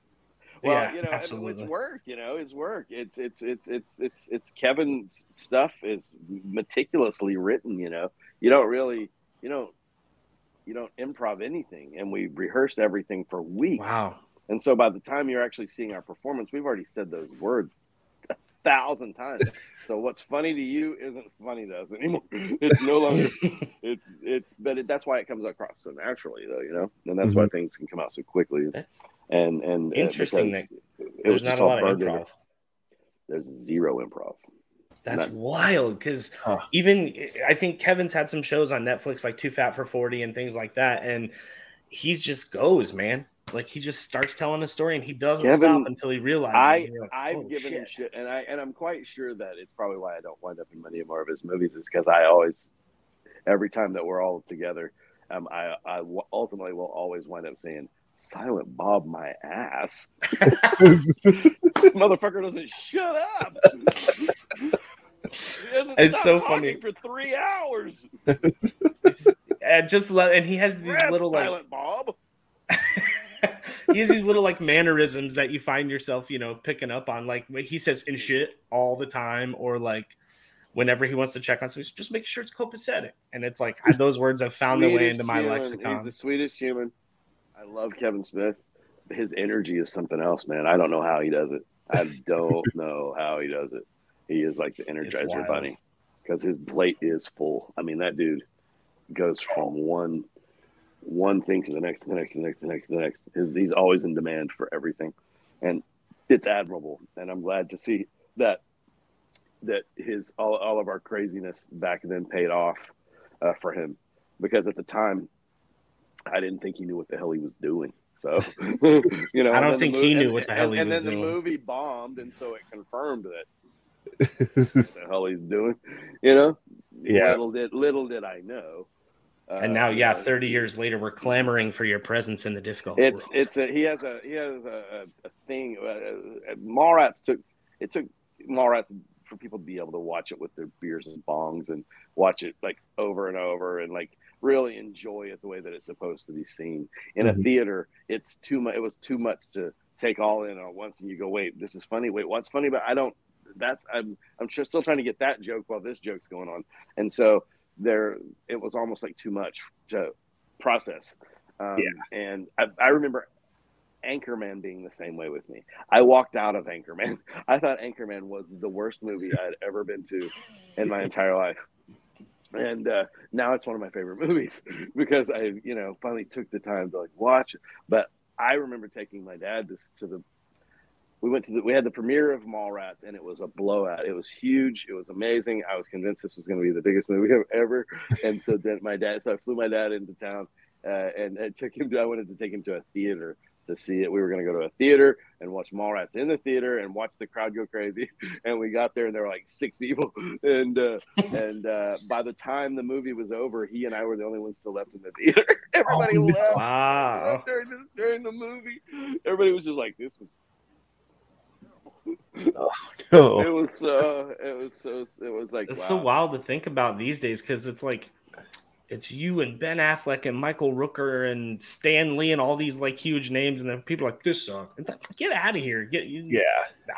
Well, yeah, you know, absolutely. it's work. You know, it's work. It's it's it's it's it's it's Kevin's stuff is meticulously written. You know, you don't really you don't you don't improv anything, and we rehearsed everything for weeks. Wow. And so by the time you're actually seeing our performance, we've already said those words a thousand times. so what's funny to you isn't funny to us anymore. It's no longer. It's it's, but it, that's why it comes across so naturally, though. You know, and that's why things can come out so quickly. That's And and uh, Interesting because that it there's was not a lot of improv. There's zero improv. That's wild because Huh. even I think Kevin's had some shows on Netflix like Too Fat for 40 and things like that. And he's just goes, man. Like he just starts telling a story and he doesn't Kevin, stop until he realizes. I and you're I've "Oh, given him shit." and I and I'm quite sure that it's probably why I don't wind up in many more of his movies is because I always, every time that we're all together, um, I I w- ultimately will always wind up saying, "Silent Bob, my ass." Motherfucker doesn't shut up. It's so funny. for three hours. and just let and he has these little like Silent Bob. he has these little like mannerisms that you find yourself, you know, picking up on. Like he says "in shit" all the time, or like whenever he wants to check on something, just make sure it's copacetic. And it's like those words have found their way into my human. lexicon. He's the sweetest human. I love Kevin Smith. His energy is something else, man. I don't know how he does it. I don't know how he does it. He is like the Energizer. Bunny because his plate is full. I mean, that dude goes from one one thing to the next, to the next, to the next, to the next, to the next. His, he's always in demand for everything, and it's admirable. And I'm glad to see that that his all, all of our craziness back then paid off uh, for him because at the time I didn't think he knew what the hell he was doing. So you know, I don't and then the think mo- he knew and- what the hell and, he and was doing. And then the movie bombed, and so it confirmed that what the hell he's doing. You know, Yeah. Little did little did I know. Uh, and now, yeah, 30 years later, we're clamoring for your presence in the disco. it's world. it's a he has a he has a, a, a thing. Uh, uh, Mallrats took it took Mallrats for people to be able to watch it with their beers and bongs and watch it like over and over and like really enjoy it the way that it's supposed to be seen. In a Mhm. theater, it's too much. It was too much to take all in at once, and you go, "Wait, this is funny. Wait, what's funny?" But I don't. That's I'm I'm still trying to get that joke while this joke's going on, and so there it was almost like too much to process. Um, Yeah. And I, I remember Anchorman being the same way with me. I walked out of Anchorman. I thought Anchorman was the worst movie I'd ever been to in my entire life. And uh, now it's one of my favorite movies because I, you know, finally took the time to like watch it. But I remember taking my dad to, to the. We went to the. We had the premiere of Mallrats, and it was a blowout. It was huge. It was amazing. I was convinced this was going to be the biggest movie ever. And so then my dad. So I flew my dad into town, uh, and I took him to. I wanted to take him to a theater to see it. We were going to go to a theater and watch Mallrats in the theater and watch the crowd go crazy. And we got there and there were like six people. And uh, and uh, by the time the movie was over, he and I were the only ones still left in the theater. Everybody Oh, left wow. during the, during the movie. Everybody was just like, "This is." Oh, It was uh, it was so it was like It's wow. so wild to think about these days because it's like it's you and Ben Affleck and Michael Rooker and Stan Lee and all these like huge names, and then people are like this song. Like, get out of here. Get you. yeah.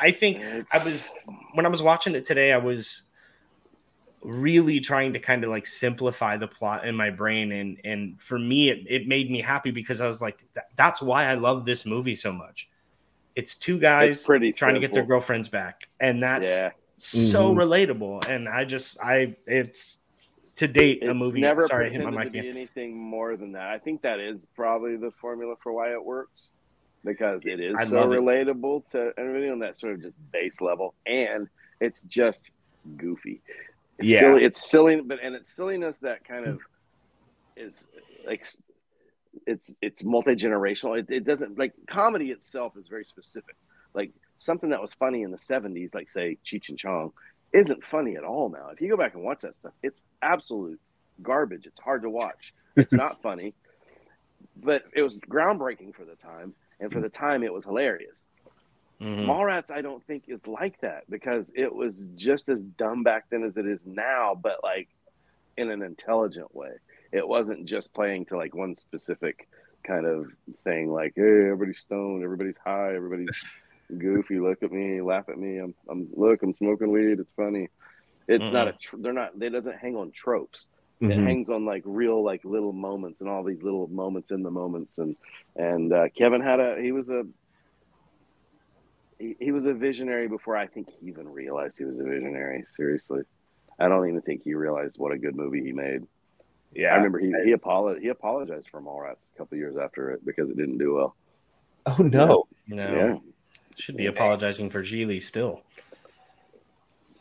I think I was when I was watching it today. I was really trying to kind of like simplify the plot in my brain, and and for me, it, it made me happy because I was like, that, that's why I love this movie so much. It's two guys It's pretty trying to get their girlfriends back, and that's yeah. so Mhm. relatable. And I just, I, it's to date a movie. never Sorry, I hit my mic to be again. anything more than that. I think that is probably the formula for why it works because it is I so love it. relatable to everybody on that sort of just base level, and it's just goofy. It's Yeah. silly. It's silly, but and it's silliness that kind of is like it's it's multi generational. It, it doesn't like comedy itself is very specific. Like something that was funny in the 70s, like say Cheech and Chong, isn't funny at all now. If you go back and watch that stuff, it's absolute garbage. It's hard to watch. It's not funny, but it was groundbreaking for the time, and for the time, it was hilarious. Mhm. Mallrats, I don't think is like that because it was just as dumb back then as it is now, but like in an intelligent way. It wasn't just playing to like one specific kind of thing, like hey, everybody's stoned, everybody's high, everybody's goofy. Look at me, laugh at me. I'm, I'm look, I'm smoking weed. It's funny. It's not a. Tr- they're not. They doesn't hang on tropes it Mhm. hangs on like real like little moments and all these little moments in the moments and and uh, Kevin had a he was a he, he was a visionary before I think he even realized he was a visionary seriously I don't even think he realized what a good movie he made Yeah. I remember he he, apologized he apologized for Mallrats a couple years after it because it didn't do well Oh no. No, yeah should be apologizing for Gigli still.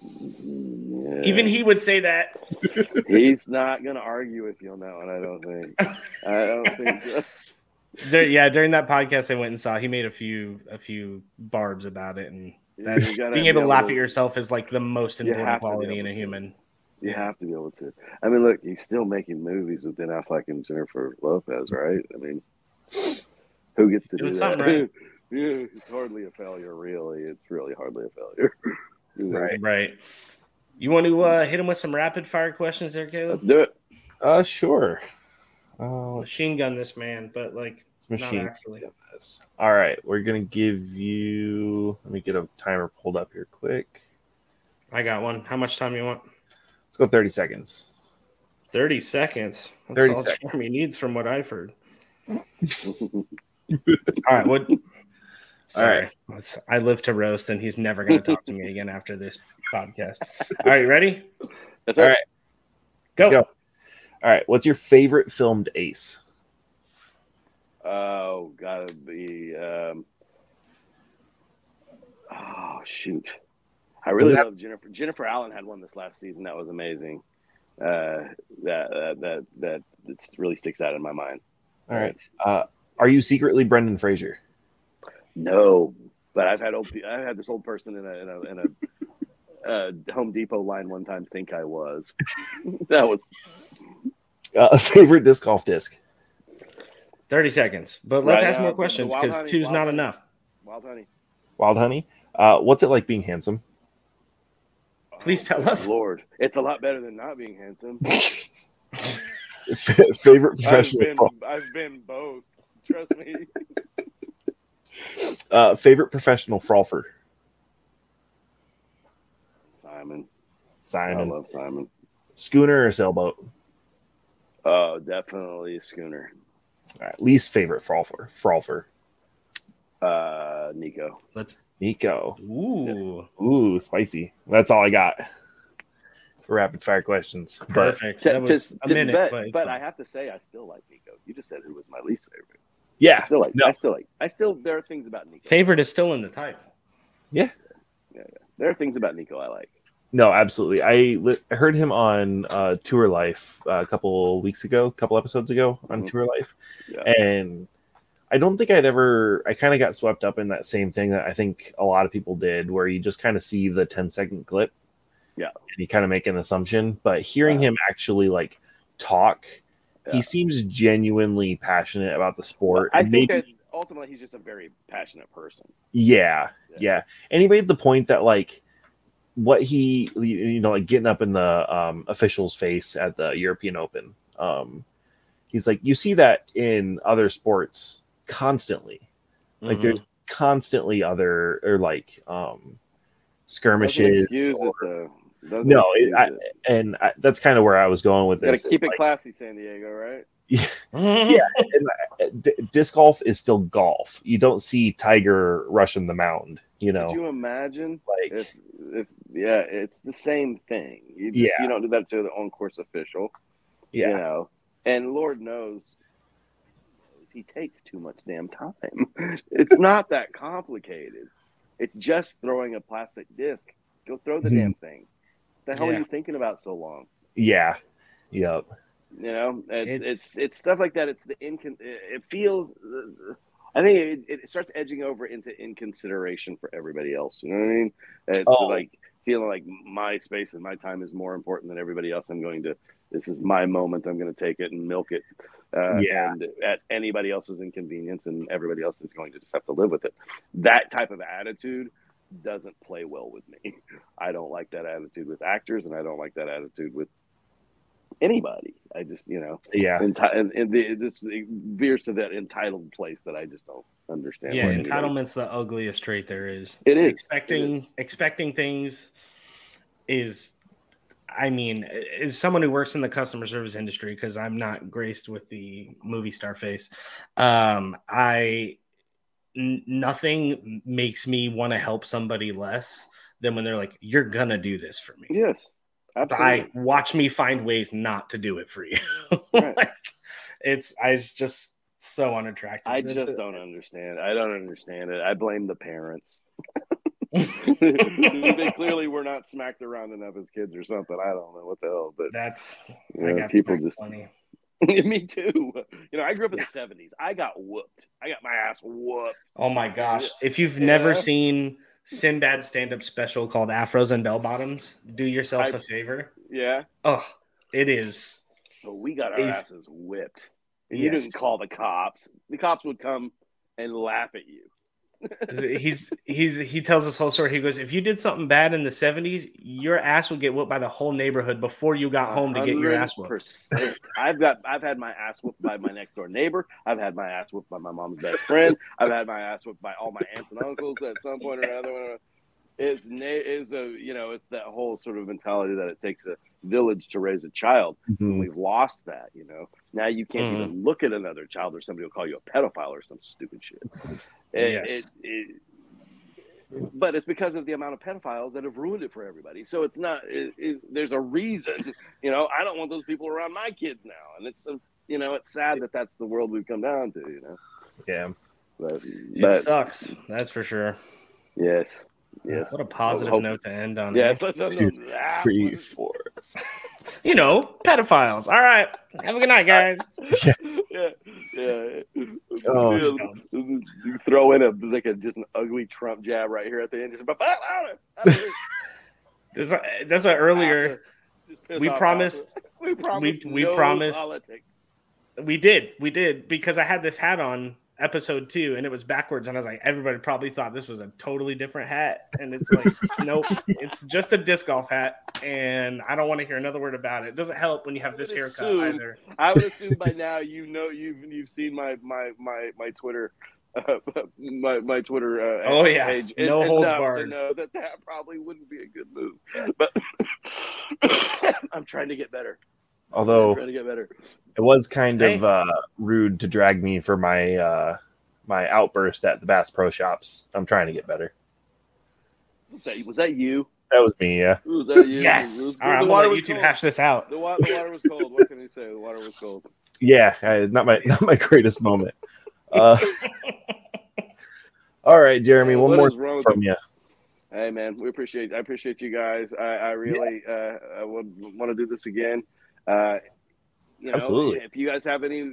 Yeah. Even he would say that. he's not gonna argue with you on that one I don't think I don't think so. There, yeah, during that podcast I went and saw, he made a few a few barbs about it, and that being able to laugh to- at yourself is like the most important have to be quality in able a to. human. You have to be able to. I mean, look, he's still making movies with Ben Affleck and Jennifer Lopez, right? I mean, who gets to Doing do that? right. yeah, it's hardly a failure, really. It's really hardly a failure. Right. Right. You want to uh, hit him with some rapid fire questions there, Caleb? Let's do it. Uh, sure. Uh, Machine gun this man, but like It's machine. not actually. Yes. All right, we're gonna give you. Let me get a timer pulled up here quick. I got one. How much time you want? Let's go thirty seconds. Thirty seconds. That's 30 all seconds. Jeremy needs from what I've heard. All right. What? Sorry. Let's- I live to roast, and he's never going to talk to me again after this podcast. All right, ready? That's All it. right. Go. Let's go. All right, what's your favorite filmed ace? Oh, gotta be. Um, oh shoot! I really that- love Jennifer. Jennifer Allen had one this last season that was amazing. Uh, that that that that that really sticks out in my mind. All right. Uh, are you secretly Brendan Fraser? No, but I've had old, I've had this old person in a in a, in a uh, Home Depot line one time think I was. that was Uh, favorite disc golf disc? 30 seconds. But let's Right, ask uh, more questions because Honey- two's Wild not Honey. enough. Wild Honey. Wild Honey. Uh, what's it like being handsome? Please tell us. Lord, it's a lot better than not being handsome. favorite I've professional been, fro- I've been both. Trust me. uh, favorite professional frolfer? Simon. Simon. I love Simon. Schooner or sailboat? Oh, definitely Schooner. All right. Least favorite frolfer? Frolfer. Uh, Nikko. Let's. Nikko. Ooh, Ooh, spicy. That's all I got for rapid fire questions. But perfect. That was a minute, but, but, but. I have to say, I still like Nikko. You just said who was my least favorite. I yeah, still like. No. I still like. I still. There are things about Nikko. favorite is still in the title. Yeah, yeah. There are things about Nikko I like. no, absolutely. I li- I heard him on uh, Tour Life uh, a couple weeks ago, a couple episodes ago on Mhm. Tour Life, Yeah. and I don't think I'd ever. I kind of got swept up in that same thing that I think a lot of people did, where you just kind of see the 10 second clip, Yeah. and you kind of make an assumption. But hearing Yeah. him actually like talk, Yeah. he seems genuinely passionate about the sport. I and think maybe- that ultimately he's just a very passionate person. Yeah, Yeah. yeah. And he made the point that like what he you know like getting up in the um official's face at the European Open. Um he's like you see that in other sports constantly. Like Mhm. there's constantly other or like um skirmishes excuse it No, it- I- and I, that's kind of where I was going with Gotta this. keep it Like, classy, San Diego, right? Mhm. d- disc golf is still golf. You don't see Tiger rushing the mound, you know. Could you imagine like if, if yeah, it's the same thing. You just, Yeah. you don't do that to the on course official. yeah. You know, and Lord knows he takes too much damn time. it's not that complicated. It's just throwing a plastic disc. Go throw the Mhm. damn thing. The hell Yeah. are you thinking about so long? Yeah. Yep. You know, it's It's- it's, it's stuff like that. It's the incon. It feels I think it, it starts edging over into inconsideration for everybody else. You know what I mean? It's Oh. like feeling like my space and my time is more important than everybody else. I'm going to. This is my moment. I'm going to take it and milk it. Uh, Yeah. And at anybody else's inconvenience, and everybody else is going to just have to live with it. That type of attitude doesn't play well with me. I don't like that attitude with actors, and I don't like that attitude with anybody. I just, you know, Yeah. enti- and, and the, this veers to that entitled place that I just don't understand. Yeah, why anybody- entitlement's the ugliest trait there is. It is. expecting It is. expecting things is I mean, as someone who works in the customer service industry, because I'm not graced with the movie star face, um, I n- nothing makes me want to help somebody less than when they're like, "You're gonna do this for me." Yes, absolutely. I watch me find ways not to do it for you. Right. like, it's I it's just so unattractive. I just don't understand. I don't understand it. I blame the parents. they clearly were not smacked around enough as kids or something. I don't know what the hell, but That's you I know, got people just funny. me too. You know, I grew up in the seventies. I got whooped. I got my ass whooped. Oh my gosh. If you've never seen Sinbad stand up special called Afros and Bell Bottoms, do yourself I- a favor. Yeah. Oh, it is. So we got our asses whipped. And you Yes. didn't call the cops. The cops would come and laugh at you. He's he's he tells this whole story. He goes, if you did something bad in the 70s, your ass would get whooped by the whole neighborhood before you got home to get your ass whooped. 100%. I've got I've had my ass whooped by my next door neighbor. I've had my ass whooped by my mom's best friend. I've had my ass whooped by all my aunts and uncles at some point or another. It's na- is a you know it's that whole sort of mentality that it takes a village to raise a child. Mhm. We've lost that, you know. Now you can't Mhm. even look at another child, or somebody will call you a pedophile or some stupid shit. It- Yes. it- it- but it's because of the amount of pedophiles that have ruined it for everybody. So it's not. There's a reason, you know. I don't want those people around my kids now, and it's a, you know, it's sad that that's the world we've come down to, you know. Yeah. But, It sucks. That's for sure. yes, yes, What a positive Hope- note to end on. yes. eh? Let's end Two, on Three, four. You know, pedophiles. All right. Have a good night, guys. yeah, yeah. yeah. Oh. You know, you throw in a like a just an ugly Trump jab right here at the end. Just, but louder. That's, that's what earlier Just piss we promised- We promised. we no promised- politics. we did. We did because I had this hat on episode two and it was backwards. And I was like, everybody probably thought this was a totally different hat. And it's like, nope, it's just a disc golf hat. And I don't want to hear another word about it. It doesn't help when you have this would haircut assume- either. I would assume by now you know you've you've seen my my my my Twitter. Uh, my my Twitter. Uh, Oh, yeah. page No holds enough barred. To know that that probably wouldn't be a good move, but I'm trying to get better. although I'm Although trying to get better. It was kind Hey. of uh, rude to drag me for my uh, my outburst at the Bass Pro Shops. I'm trying to get better. Was that, was that you? That was me, yeah. Was that you? Yes. It was- All right, I'm the gonna let YouTube cold. hash this out. The, wa- the water was cold. What can you say? The water was cold. Yeah, I, not my not my greatest moment. Uh, all right, Jeremy, one what more is from you. Hey man, we appreciate I appreciate you guys. I, I really uh, I would want to do this again. Uh, you know, Absolutely. If you guys have any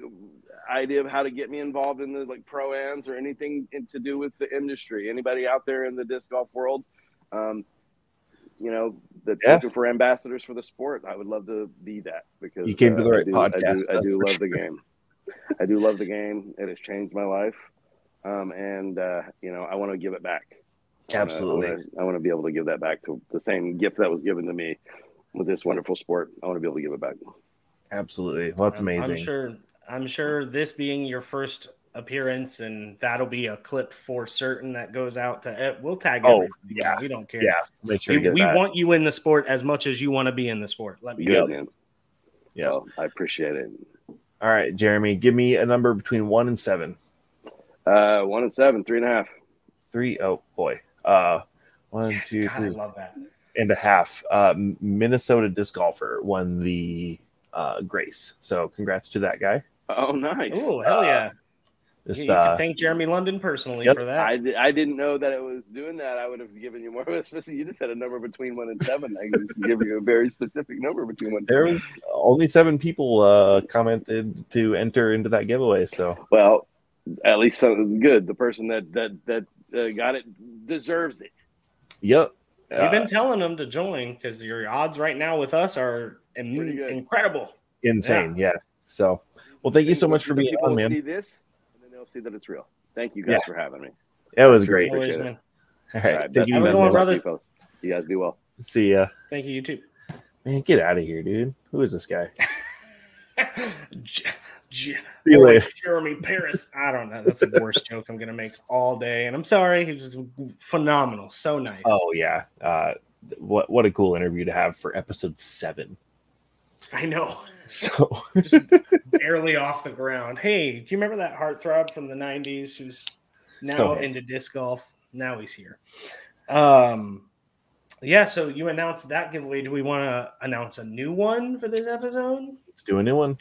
idea of how to get me involved in the like pro ams or anything in, to do with the industry, anybody out there in the disc golf world, um, you know, that's Yeah. looking for ambassadors for the sport, I would love to be that because You came to the uh, I right do- podcast, I do, I do love the game. I do love the game. It has changed my life, um, and uh, you know, I want to give it back. Absolutely. I want to be able to give that back to the same gift that was given to me with this wonderful sport. I want to be able to give it back. Absolutely. Well, that's amazing. I'm sure. I'm sure this being your first appearance, and that'll be a clip for certain that goes out to. eh, We'll tag. Oh, everybody. yeah. we don't care. Yeah, make sure we, we want you in the sport as much as you want to be in the sport. Let me Good tell. Yeah. So, I appreciate it. All right, Jeremy, give me a number between one and seven. Uh, one and seven, three and a half. Three. Oh boy. Uh, one, Yes, two, God, I three love that. and a half. Uh, Minnesota disc golfer won the uh, Grace. So congrats to that guy. Oh, nice. Oh hell yeah! Just you, you uh, can thank Jeremy London personally Yep. for that. I, I didn't know that it was doing that. I would have given you more. Especially you just had a number between one and seven. I can give you a very specific number between one. and there was only seven people uh, commented to enter into that giveaway. So Well, at least something good. The person that that that uh, got it deserves it. Yep. We've Uh, been telling them to join because your odds right now with us are im- Pretty good. incredible. insane. Yeah. So, well, thank you so much for being people on, man. See this, and then they'll see that it's real. Thank you guys Yeah. for having me. It was great. Always, it. man. All All right. right, Thank you, Have a guys, good one, man. brother. You. You guys be well. See ya. Thank you, you too. Man, get out of here, dude. Who is this guy? J- J- See you later. Jeremy Paris. I don't know. That's the worst joke I'm gonna make all day, and I'm sorry. He was phenomenal. So nice. Oh yeah. Uh, what what a cool interview to have for episode seven. I know. So Just barely off the ground. Hey, do you remember that heartthrob from the '90s who's now So into disc golf? Now he's here. Um, yeah. So you announced that giveaway. Do we want to announce a new one for this episode? let's do a new one.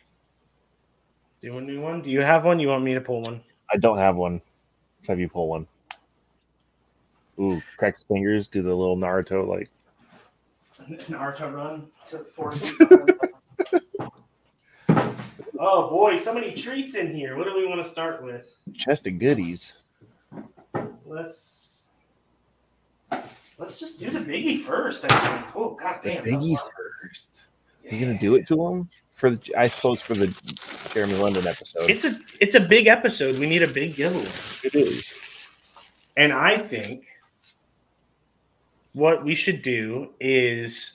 Do a new one? Do you have one? You want me to pull one? I don't have one. Let's have you pull one. Ooh, cracks fingers, do the little Naruto like Naruto run to four. Oh boy, so many treats in here. What do we want to start with? chest of goodies. Let's let's just do the biggie first. I think. Oh god The damn. biggie first. You gonna do it to him for the? I suppose for the Jeremy London episode. It's a it's a big episode. We need a big giveaway. it is. And I think what we should do is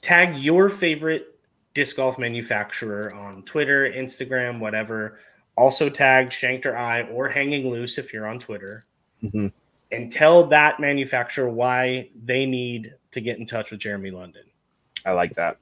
tag your favorite disc golf manufacturer on Twitter, Instagram, whatever. Also tag Shanked or I or Hanging Loose if you're on Twitter. Mhm. And tell that manufacturer why they need to get in touch with Jeremy London. I like that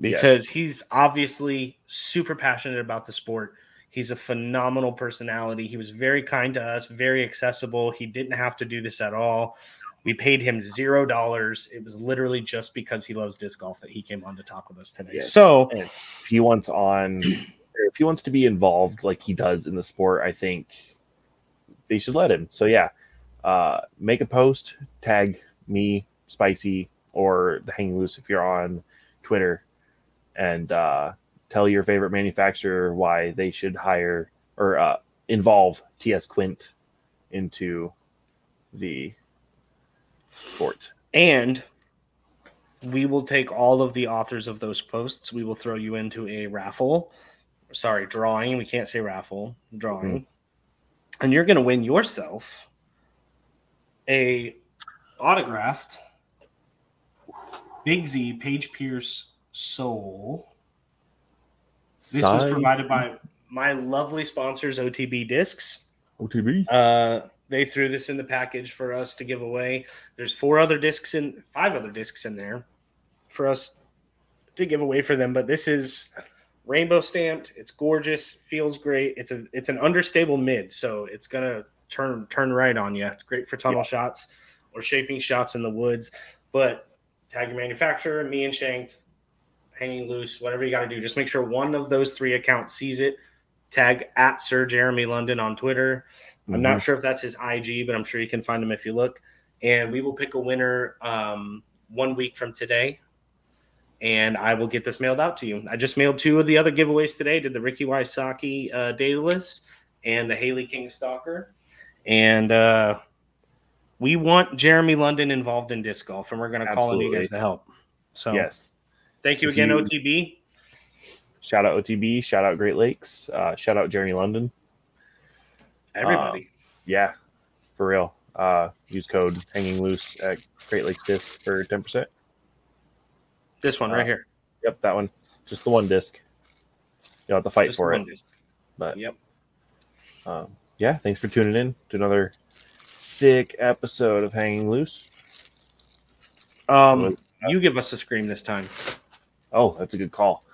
Because Yes. he's obviously super passionate about the sport. He's a phenomenal personality. He was very kind to us, very accessible. He didn't have to do this at all. We paid him zero dollars. It was literally just because he loves disc golf that he came on to talk with us today. Yes. So And if he wants on, if he wants to be involved like he does in the sport, I think they should let him. So yeah, uh, make a post, tag me, Spicy, or the Hanging Loose if you're on Twitter, and uh, tell your favorite manufacturer why they should hire or uh, involve TS Quint into the sport. and we will take all of the authors of those posts. We will throw you into a raffle. Sorry, drawing. We can't say raffle, drawing. And you're going to win yourself a autographed Big Z Paige Pierce Sol. This was provided by my lovely sponsors, OTB Discs. OTB. Uh, they threw this in the package for us to give away. There's four other discs in, five other discs in there for us to give away for them. But this is rainbow stamped. It's gorgeous. Feels great. It's a it's an understable mid, so it's gonna turn turn right on you. It's great for tunnel Yeah. shots or shaping shots in the woods. But tag your manufacturer, me and Shanked, hanging loose, whatever you got to do. Just make sure one of those three accounts sees it. Tag at Sir Jeremy London on Twitter. I'm Mm-hmm. not sure if that's his IG, but I'm sure you can find him if you look. And we will pick a winner um, one week from today. And I will get this mailed out to you. I just mailed two of the other giveaways today. Did the Ricky Wysocki uh, Daedalus and the Haley King Stalker. And uh, we want Jeremy London involved in disc golf, and we're going to call on you guys to help. So Yes. thank you again, you- OTB. Shout out OTB. Shout out Great Lakes. Uh, shout out Jeremy London. Everybody. Yeah, for real. Uh, use code Hanging Loose at Great Lakes Disc for ten percent. this one right uh, here. Yep, that one. Just the one disc. You'll have to fight Just for it. disc. But Yep. um, yeah, thanks for tuning in to another sick episode of Hanging Loose. Um, you give us a scream this time. Oh, that's a good call.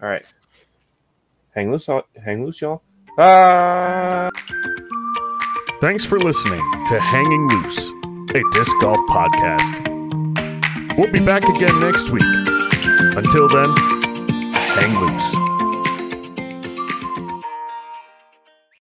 All right, hang loose, hang loose, y'all. Ah. Thanks for listening to Hanging Loose, a disc golf podcast. We'll be back again next week. Until then, hang loose.